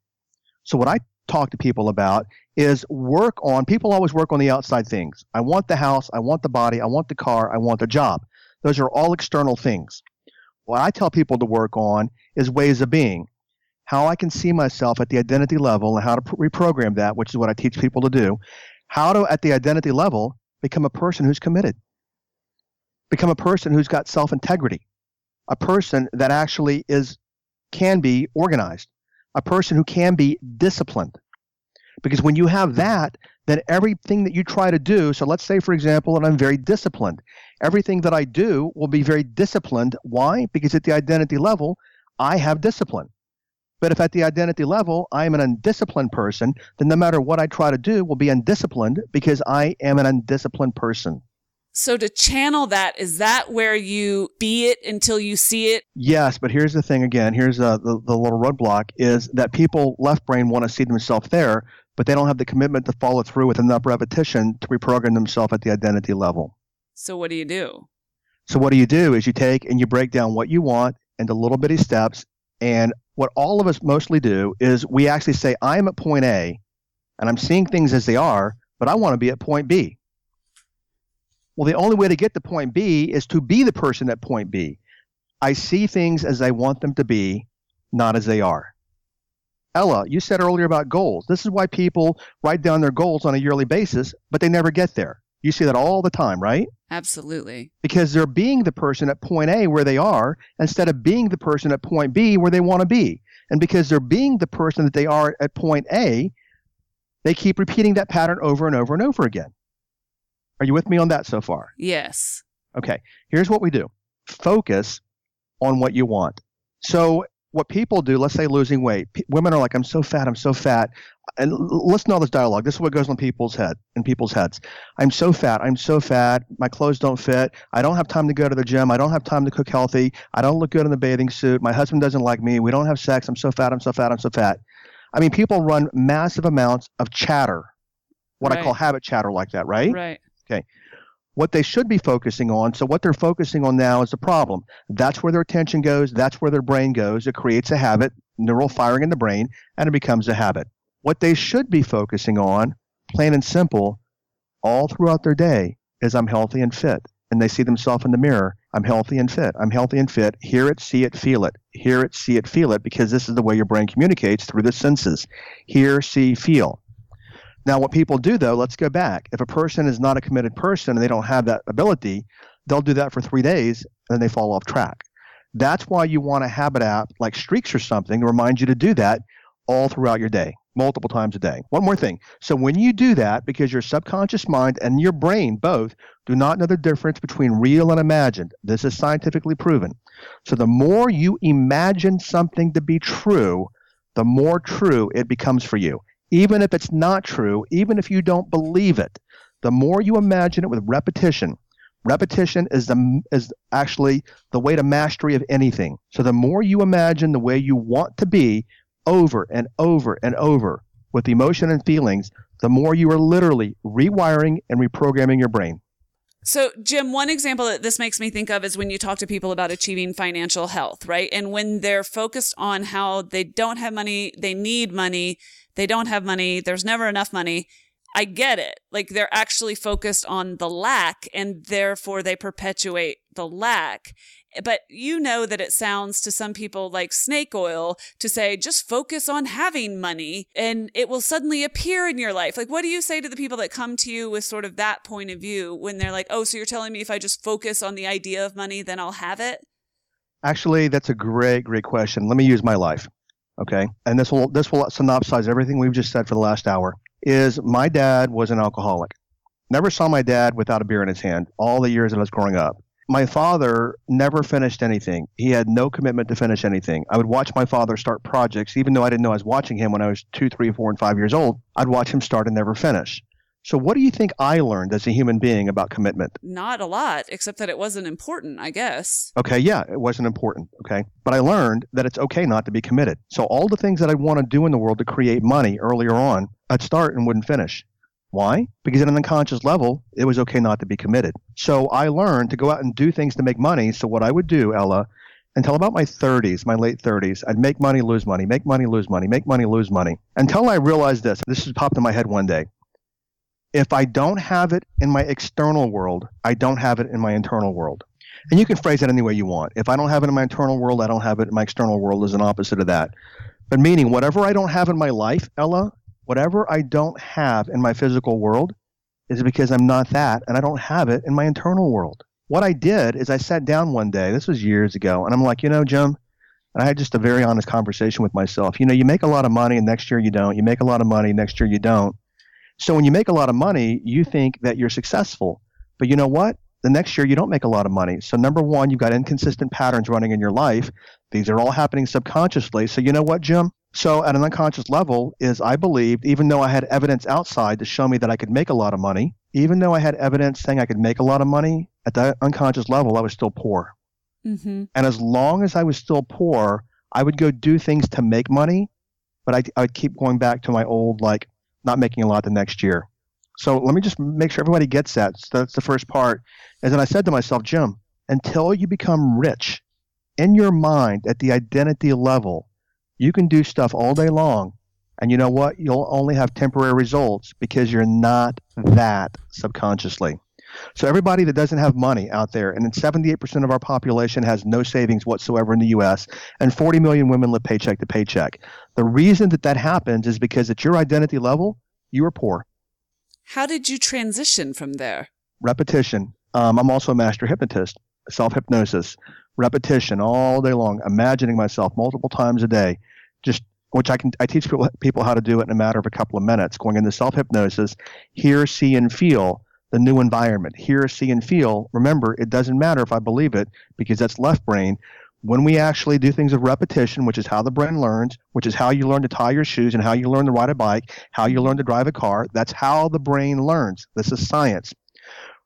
So what I talk to people about is work on people always work on the outside things. I want the house, I want the body, I want the car, I want the job. Those are all external things. What I tell people to work on is ways of being how I can see myself at the identity level and how to reprogram that, which is what I teach people to do. How to, at the identity level, become a person who's committed, become a person who's got self integrity, a person that actually is can be organized, a person who can be disciplined. Because when you have that, then everything that you try to do, so let's say, for example, that I'm very disciplined, everything that I do will be very disciplined. Why? Because at the identity level, I have discipline. But if at the identity level I am an undisciplined person, then no matter what I try to do will be undisciplined because I am an undisciplined person. So to channel that, is that where you be it until you see it? Yes, but here's the thing again. Here's uh, the, the little roadblock is that people left brain want to see themselves there, but they don't have the commitment to follow through with enough repetition to reprogram themselves at the identity level. So what do you do? So what do you do is you take and you break down what you want into little bitty steps and what all of us mostly do is we actually say, I'm at point A and I'm seeing things as they are, but I want to be at point B. Well, the only way to get to point B is to be the person at point B. I see things as I want them to be, not as they are. Ella, you said earlier about goals. This is why people write down their goals on a yearly basis, but they never get there. You see that all the time, right? Absolutely. Because they're being the person at point A where they are instead of being the person at point B where they want to be. And because they're being the person that they are at point A, they keep repeating that pattern over and over and over again. Are you with me on that so far? Yes. Okay. Here's what we do focus on what you want. So what people do, let's say losing weight, P- women are like, I'm so fat, I'm so fat. And listen to all this dialogue. This is what goes on people's head in people's heads. I'm so fat, I'm so fat, my clothes don't fit, I don't have time to go to the gym, I don't have time to cook healthy, I don't look good in the bathing suit, my husband doesn't like me, we don't have sex, I'm so fat, I'm so fat, I'm so fat. I mean, people run massive amounts of chatter, what right. I call habit chatter like that, right? Right. Okay what they should be focusing on. So what they're focusing on now is the problem. That's where their attention goes. That's where their brain goes. It creates a habit, neural firing in the brain, and it becomes a habit. What they should be focusing on, plain and simple, all throughout their day, is I'm healthy and fit. And they see themselves in the mirror. I'm healthy and fit. I'm healthy and fit. Hear it, see it, feel it. Hear it, see it, feel it, because this is the way your brain communicates through the senses. Hear, see, feel. Now, what people do, though, let's go back. If a person is not a committed person and they don't have that ability, they'll do that for three days and then they fall off track. That's why you want a habit app like Streaks or something to remind you to do that all throughout your day, multiple times a day. One more thing. So when you do that, because your subconscious mind and your brain both do not know the difference between real and imagined, this is scientifically proven. So the more you imagine something to be true, the more true it becomes for you. Even if it's not true, even if you don't believe it, the more you imagine it with repetition, Repetition is the is actually the way to mastery of anything. So the more you imagine the way you want to be over and over and over with emotion and feelings, the more you are literally rewiring and reprogramming your brain. So, Jim, one example that this makes me think of is when you talk to people about achieving financial health, right? And when they're focused on how they don't have money, they need money, they don't have money, there's never enough money. I get it. Like they're actually focused on the lack and therefore they perpetuate the lack. But you know that it sounds to some people like snake oil to say, just focus on having money and it will suddenly appear in your life. Like, what do you say to the people that come to you with sort of that point of view when they're like, oh, so you're telling me if I just focus on the idea of money, then I'll have it? Actually, that's a great, great question. Let me use my life. Okay. And this will, this will synopsize everything we've just said for the last hour is my dad was an alcoholic. Never saw my dad without a beer in his hand all the years that I was growing up. My father never finished anything. He had no commitment to finish anything. I would watch my father start projects, even though I didn't know I was watching him when I was two, three, four, and five years old. I'd watch him start and never finish. So, what do you think I learned as a human being about commitment? Not a lot, except that it wasn't important, I guess. Okay, yeah, it wasn't important. Okay. But I learned that it's okay not to be committed. So, all the things that I want to do in the world to create money earlier on, I'd start and wouldn't finish. Why? Because at an unconscious level, it was okay not to be committed. So, I learned to go out and do things to make money. So, what I would do, Ella, until about my 30s, my late 30s, I'd make money, lose money, make money, lose money, make money, lose money. Until I realized this, this just popped in my head one day if I don't have it in my external world, I don't have it in my internal world. And you can phrase it any way you want. If I don't have it in my internal world, I don't have it in my external world is an opposite of that. But meaning whatever I don't have in my life, Ella, whatever I don't have in my physical world is because I'm not that and I don't have it in my internal world. What I did is I sat down one day, this was years ago, and I'm like, you know, Jim, and I had just a very honest conversation with myself. You know, you make a lot of money and next year you don't. You make a lot of money, next year you don't. So when you make a lot of money, you think that you're successful. But you know what? The next year you don't make a lot of money. So number one, you've got inconsistent patterns running in your life. These are all happening subconsciously. So you know what, Jim? So at an unconscious level is I believed, even though I had evidence outside to show me that I could make a lot of money, even though I had evidence saying I could make a lot of money, at that unconscious level, I was still poor. Mm-hmm. And as long as I was still poor, I would go do things to make money, but I, I would keep going back to my old like not making a lot the next year. So let me just make sure everybody gets that. So that's the first part. And then I said to myself, Jim, until you become rich in your mind at the identity level, you can do stuff all day long. And you know what? You'll only have temporary results because you're not that subconsciously. So everybody that doesn't have money out there, and 78% of our population has no savings whatsoever in the U.S., and 40 million women live paycheck to paycheck. The reason that that happens is because at your identity level, you are poor. How did you transition from there? Repetition. Um, I'm also a master hypnotist, self hypnosis, repetition all day long, imagining myself multiple times a day, just which I can I teach people, people how to do it in a matter of a couple of minutes, going into self hypnosis, hear, see, and feel the new environment. Hear, see, and feel. Remember, it doesn't matter if I believe it because that's left brain. When we actually do things of repetition, which is how the brain learns, which is how you learn to tie your shoes and how you learn to ride a bike, how you learn to drive a car, that's how the brain learns. This is science.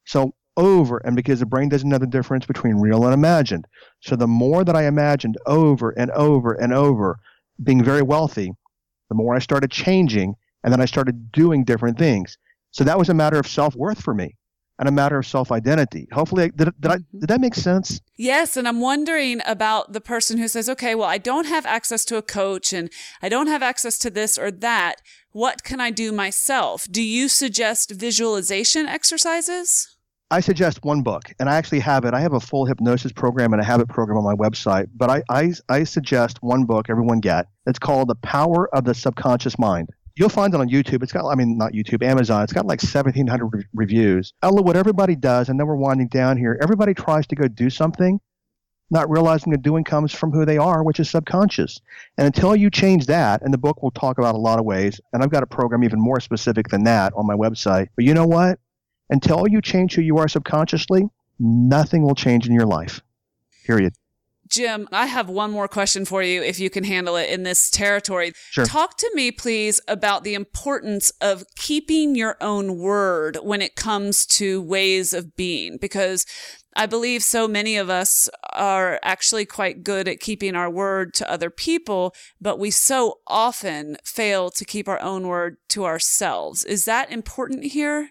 So, over, and because the brain doesn't know the difference between real and imagined. So, the more that I imagined over and over and over being very wealthy, the more I started changing, and then I started doing different things. So that was a matter of self worth for me and a matter of self identity. Hopefully, did, did, I, did that make sense? Yes. And I'm wondering about the person who says, okay, well, I don't have access to a coach and I don't have access to this or that. what can I do myself? Do you suggest visualization exercises? I suggest one book, and I actually have it. I have a full hypnosis program and a habit program on my website, but I, I, I suggest one book everyone get. It's called The Power of the Subconscious Mind. You'll find it on YouTube. It's got, I mean, not YouTube, Amazon. It's got like 1,700 re- reviews. Ella, what everybody does, and then we're winding down here, everybody tries to go do something, not realizing the doing comes from who they are, which is subconscious. And until you change that, and the book will talk about a lot of ways, and I've got a program even more specific than that on my website. But you know what? Until you change who you are subconsciously, nothing will change in your life. Period. Jim, I have one more question for you if you can handle it in this territory. Sure. Talk to me, please, about the importance of keeping your own word when it comes to ways of being, because I believe so many of us are actually quite good at keeping our word to other people, but we so often fail to keep our own word to ourselves. Is that important here?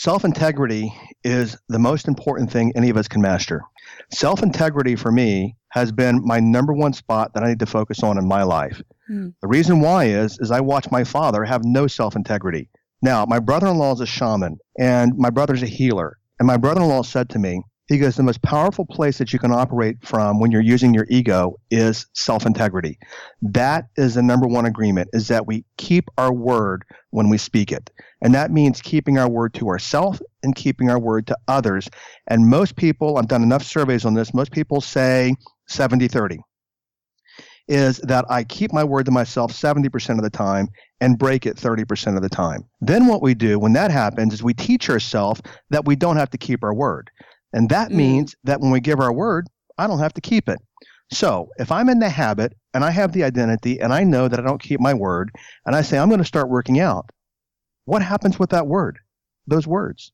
Self integrity is the most important thing any of us can master. Self integrity for me has been my number one spot that I need to focus on in my life. Hmm. The reason why is is I watch my father have no self integrity. Now, my brother-in-law is a shaman and my brother's a healer. And my brother-in-law said to me, he goes, the most powerful place that you can operate from when you're using your ego is self-integrity. That is the number one agreement, is that we keep our word when we speak it. And that means keeping our word to ourselves and keeping our word to others. And most people, I've done enough surveys on this, most people say 70 30 is that I keep my word to myself 70% of the time and break it 30% of the time. Then what we do when that happens is we teach ourselves that we don't have to keep our word. And that mm. means that when we give our word, I don't have to keep it. So if I'm in the habit and I have the identity and I know that I don't keep my word and I say, I'm going to start working out, what happens with that word, those words?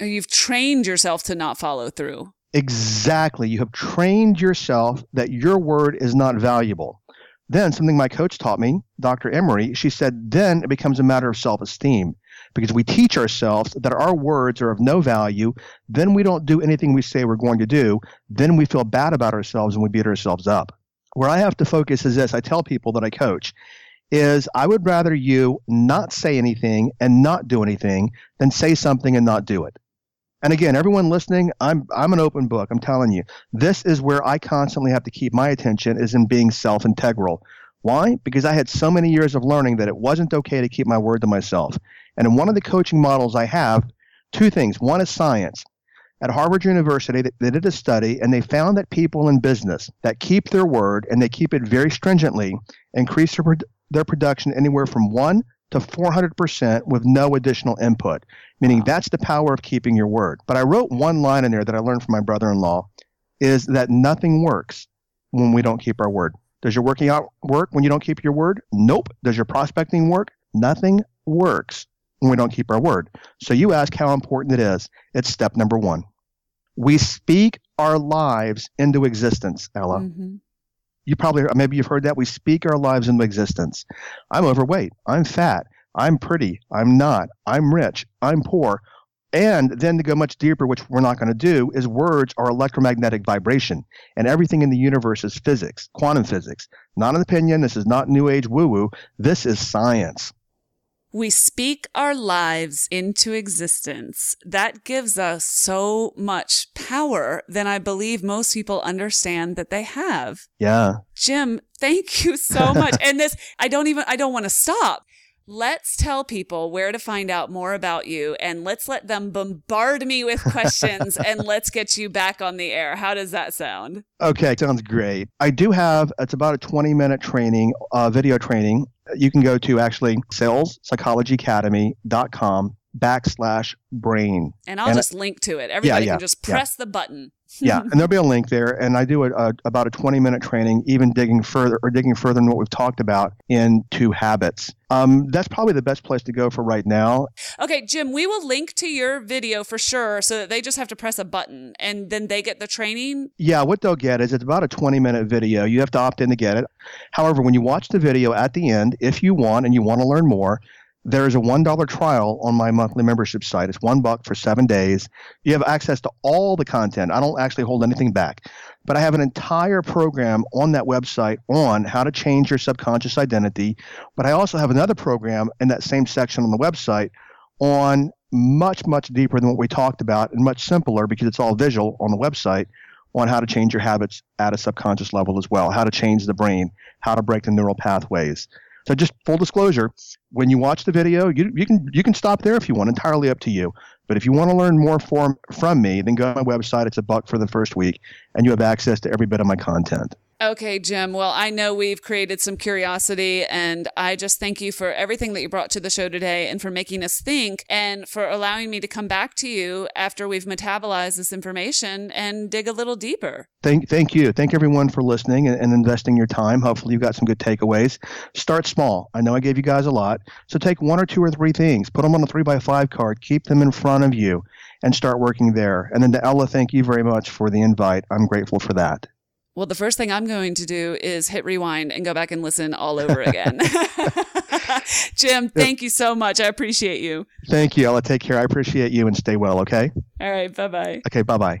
You've trained yourself to not follow through. Exactly. You have trained yourself that your word is not valuable. Then, something my coach taught me, Dr. Emery, she said, then it becomes a matter of self esteem because we teach ourselves that our words are of no value. Then we don't do anything we say we're going to do. Then we feel bad about ourselves and we beat ourselves up. Where I have to focus is this I tell people that I coach is I would rather you not say anything and not do anything than say something and not do it. And again, everyone listening, I'm I'm an open book. I'm telling you, this is where I constantly have to keep my attention is in being self-integral. Why? Because I had so many years of learning that it wasn't okay to keep my word to myself. And in one of the coaching models I have, two things. One is science. At Harvard University, they did a study and they found that people in business that keep their word and they keep it very stringently increase their, their production anywhere from 1 to 400% with no additional input, meaning that's the power of keeping your word. But I wrote one line in there that I learned from my brother in law is that nothing works when we don't keep our word. Does your working out work when you don't keep your word? Nope. Does your prospecting work? Nothing works when we don't keep our word. So you ask how important it is. It's step number one. We speak our lives into existence, Ella. Mm-hmm. You probably, maybe you've heard that. We speak our lives into existence. I'm overweight. I'm fat. I'm pretty. I'm not. I'm rich. I'm poor. And then to go much deeper, which we're not going to do, is words are electromagnetic vibration. And everything in the universe is physics, quantum physics. Not an opinion. This is not new age woo woo. This is science. We speak our lives into existence. That gives us so much power than I believe most people understand that they have. Yeah. Jim, thank you so <laughs> much. and this, I don't even, I don't want to stop. Let's tell people where to find out more about you and let's let them bombard me with <laughs> questions and let's get you back on the air. How does that sound? Okay, sounds great. I do have, it's about a 20 minute training, uh, video training you can go to actually salespsychologyacademy.com backslash brain. And I'll and just link to it. Everybody yeah, yeah, can just press yeah. the button. Yeah, and there'll be a link there. And I do a, a, about a 20 minute training, even digging further or digging further than what we've talked about into habits. Um, that's probably the best place to go for right now. Okay, Jim, we will link to your video for sure so that they just have to press a button and then they get the training. Yeah, what they'll get is it's about a 20 minute video. You have to opt in to get it. However, when you watch the video at the end, if you want and you want to learn more, there is a $1 trial on my monthly membership site. It's one buck for seven days. You have access to all the content. I don't actually hold anything back. But I have an entire program on that website on how to change your subconscious identity. But I also have another program in that same section on the website on much, much deeper than what we talked about and much simpler because it's all visual on the website on how to change your habits at a subconscious level as well, how to change the brain, how to break the neural pathways. So just full disclosure, when you watch the video, you, you can you can stop there if you want, entirely up to you. But if you want to learn more from from me, then go to my website. It's a buck for the first week, and you have access to every bit of my content. Okay, Jim. Well, I know we've created some curiosity, and I just thank you for everything that you brought to the show today and for making us think and for allowing me to come back to you after we've metabolized this information and dig a little deeper. Thank, thank you. Thank everyone for listening and, and investing your time. Hopefully, you've got some good takeaways. Start small. I know I gave you guys a lot. So take one or two or three things, put them on a three by five card, keep them in front of you, and start working there. And then to Ella, thank you very much for the invite. I'm grateful for that. Well, the first thing I'm going to do is hit rewind and go back and listen all over again. <laughs> <laughs> Jim, thank you so much. I appreciate you. Thank you, Ella. Take care. I appreciate you and stay well, okay? All right. Bye bye. Okay, bye bye.